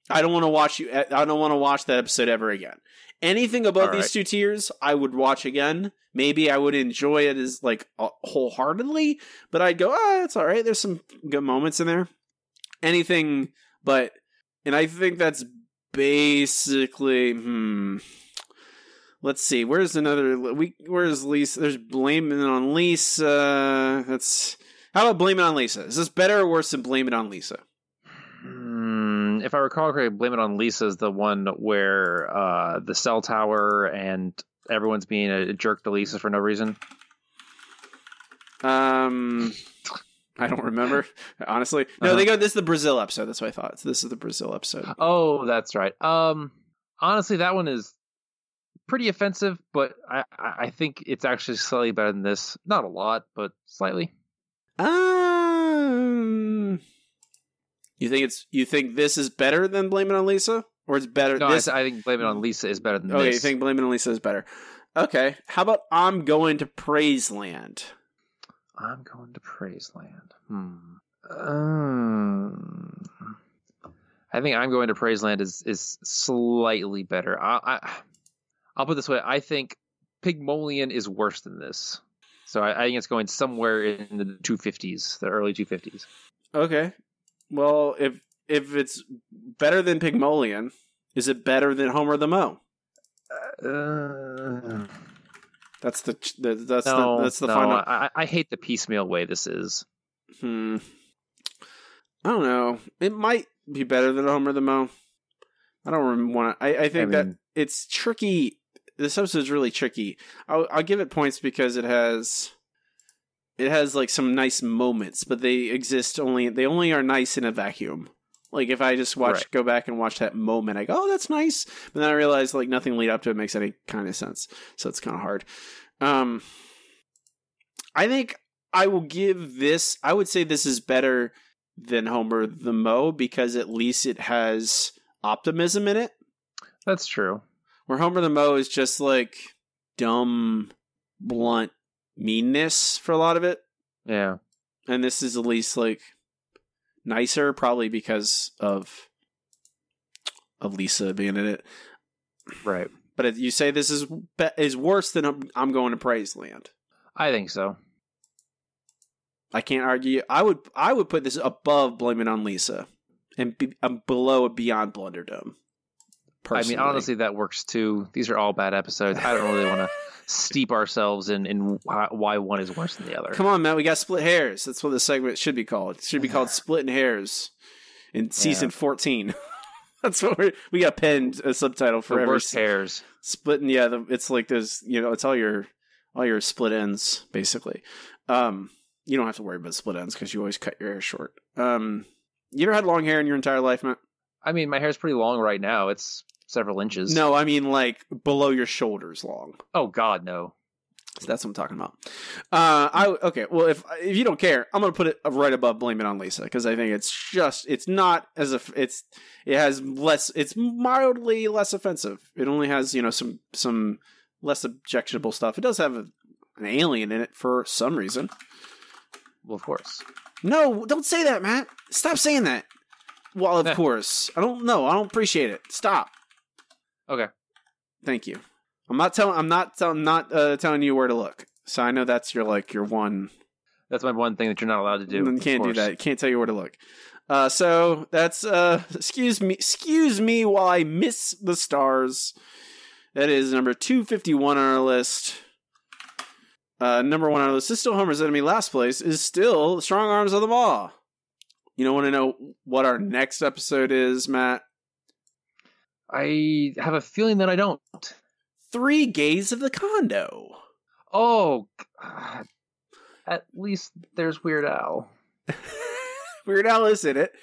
I don't want to watch you. I don't want to watch that episode ever again. Anything above these two tiers, I would watch again. Maybe I would enjoy it as like uh, wholeheartedly, but I'd go, ah, it's all right. There's some good moments in there. Anything, but, and I think that's basically, hmm. Let's see. Where's another? We where's Lisa? There's blaming it on Lisa. That's how about blame it on Lisa? Is this better or worse than blame it on Lisa? If I recall correctly, Blame It on Lisa is the one where uh, the cell tower and everyone's being a jerk to Lisa for no reason. Um, I don't remember honestly. No, Uh-huh. they go. This is the Brazil episode. That's what I thought. So this is the Brazil episode. Oh, that's right. Um, honestly, that one is pretty offensive, but I I think it's actually slightly better than this. Not a lot, but slightly. Um, you think it's you think this is better than Blame It on Lisa, or it's better? No, I, this, I think Blame It on Lisa is better than okay, this. you think Blame It on Lisa is better? Okay, how about I'm going to Praise Land? I'm going to Praiseland. Hmm. Um, I think I'm going to Praiseland is is slightly better. I, I I'll put it this way. I think Pygmalion is worse than this. So I, I think it's going somewhere in the 250s, the early 250s. Okay. Well, if if it's better than Pygmalion, is it better than Homer the Moe? Uh, that's the, the that's no, the that's the no, final. I, I hate the piecemeal way this is. Hmm. I don't know. It might be better than Homer the Moe. I don't want to. I, I think I that it's tricky. This episode's really tricky. I'll, I'll give it points because it has it has like some nice moments, but they exist only. They only are nice in a vacuum. Like if I just watch, Right. go back and watch that moment, I go, "Oh, that's nice," but then I realize like nothing lead up to it makes any kind of sense. So it's kind of hard. Um, I think I will give this. I would say this is better than Homer the Moe because at least it has optimism in it. That's true. Where Homer the Moe is just like dumb, blunt meanness for a lot of it, Yeah. and this is at least like nicer, probably because of of Lisa being in it. Right. But if you say this is be- is worse than I'm, I'm going to praise land. I think so. I can't argue. I would I would put this above blaming on Lisa, and be, um, below Beyond Blunderdome. I mean, honestly, that works too. These are all bad episodes. I don't really want to steep ourselves in in why one is worse than the other. Come on, man, we got split hairs. That's what the segment should be called. It should be called Splitting Hairs in season Yeah. fourteen. That's what we we got penned a subtitle for The every worst hairs. splitting. Yeah, the, it's like there's you know it's all your all your split ends basically. Um, you don't have to worry about split ends because you always cut your hair short. Um, you ever had long hair in your entire life, Matt? I mean, my hair's pretty long right now. It's several inches. No, I mean like below your shoulders long. Oh God, no. So that's what I'm talking about. Uh, I okay. Well, if if you don't care, I'm gonna put it right above "Blame It on Lisa" because I think it's just it's not as if it's it has less. It's mildly less offensive. It only has you know some some less objectionable stuff. It does have a, an alien in it for some reason. Well, of course. No, don't say that, Matt. Stop saying that. Well, of course. I don't know. I don't appreciate it. Stop. Okay. Thank you. I'm not telling. I'm not. I'm not uh, telling you where to look. So I know that's your like your one. That's my one thing that you're not allowed to do. You can't do that. Can't tell you where to look. Uh, so that's uh, excuse me. Excuse me while I miss the stars. That is number two fifty one on our list. Uh, number one on our list is still Homer's enemy. Last place is still Strong Arms of the Law. You don't want to know what our next episode is, Matt? I have a feeling that I don't. Three Gays of the Condo. Oh, God. at least there's Weird Al. Weird Al is in it.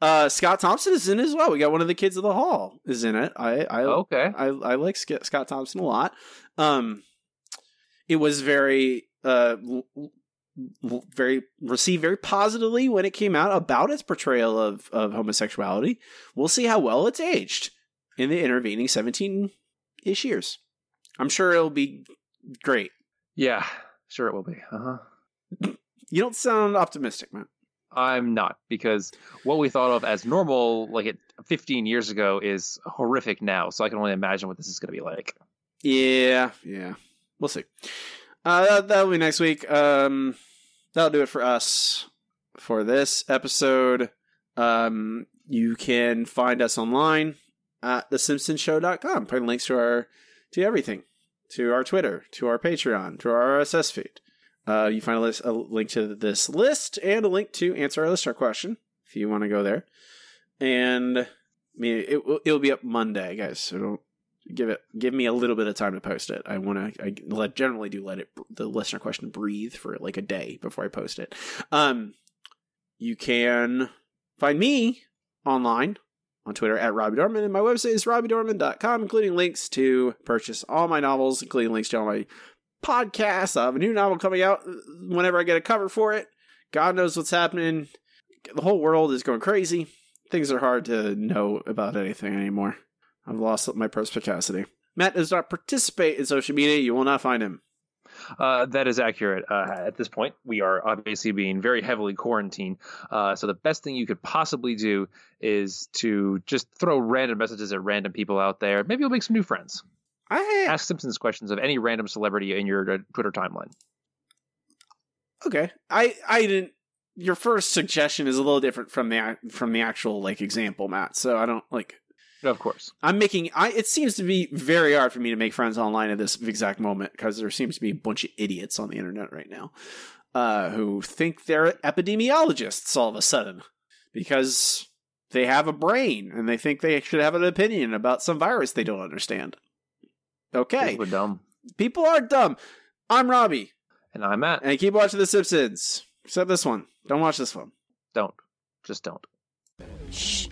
Uh, Scott Thompson is in it as well. We got one of the kids of the hall is in it. I, I Okay. I, I like Scott Thompson a lot. Um, it was very uh very received very positively when it came out about its portrayal of of homosexuality. We'll see how well it's aged in the intervening seventeen ish years. I'm sure it'll be great. Yeah, sure it will be. Uh huh. You don't sound optimistic, man. I'm not because what we thought of as normal, like it 15 years ago, is horrific now. So I can only imagine what this is going to be like. Yeah, yeah. We'll see. Uh, that, that'll be next week. Um, that'll do it for us for this episode. Um, you can find us online at thesimpsonshow.com. Put links to our to everything, to our Twitter, to our Patreon, to our RSS feed. Uh, you find a, list, a link to this list and a link to answer our listener question if you want to go there. And I mean, it will it'll be up Monday, guys. So don't give it give me a little bit of time to post it. I want to I let, generally do let it the listener question breathe for like a day before I post it. Um, you can find me online on Twitter at Robbie Dorman, and my website is robbiedorman.com, including links to purchase all my novels, including links to all my podcasts. I have a new novel coming out whenever I get a cover for it. God knows what's happening. The whole world is going crazy. Things are hard to know about anything anymore. I've lost my perspicacity. Matt does not participate in social media. You will not find him. Uh, that is accurate. Uh, at this point, we are obviously being very heavily quarantined. Uh, so the best thing you could possibly do is to just throw random messages at random people out there. Maybe you'll make some new friends. I Ask Simpsons questions of any random celebrity in your uh, Twitter timeline. Okay, I I didn't. Your first suggestion is a little different from the from the actual like example, Matt. So I don't like. Of course, I'm making. I it seems to be very hard for me to make friends online at this exact moment because there seems to be a bunch of idiots on the internet right now, uh, who think they're epidemiologists all of a sudden because they have a brain and they think they should have an opinion about some virus they don't understand. Okay, People are dumb. people are dumb. I'm Robbie. And I'm Matt. And keep watching The Simpsons. Except this one. Don't watch this one. Don't. Just don't. Shh.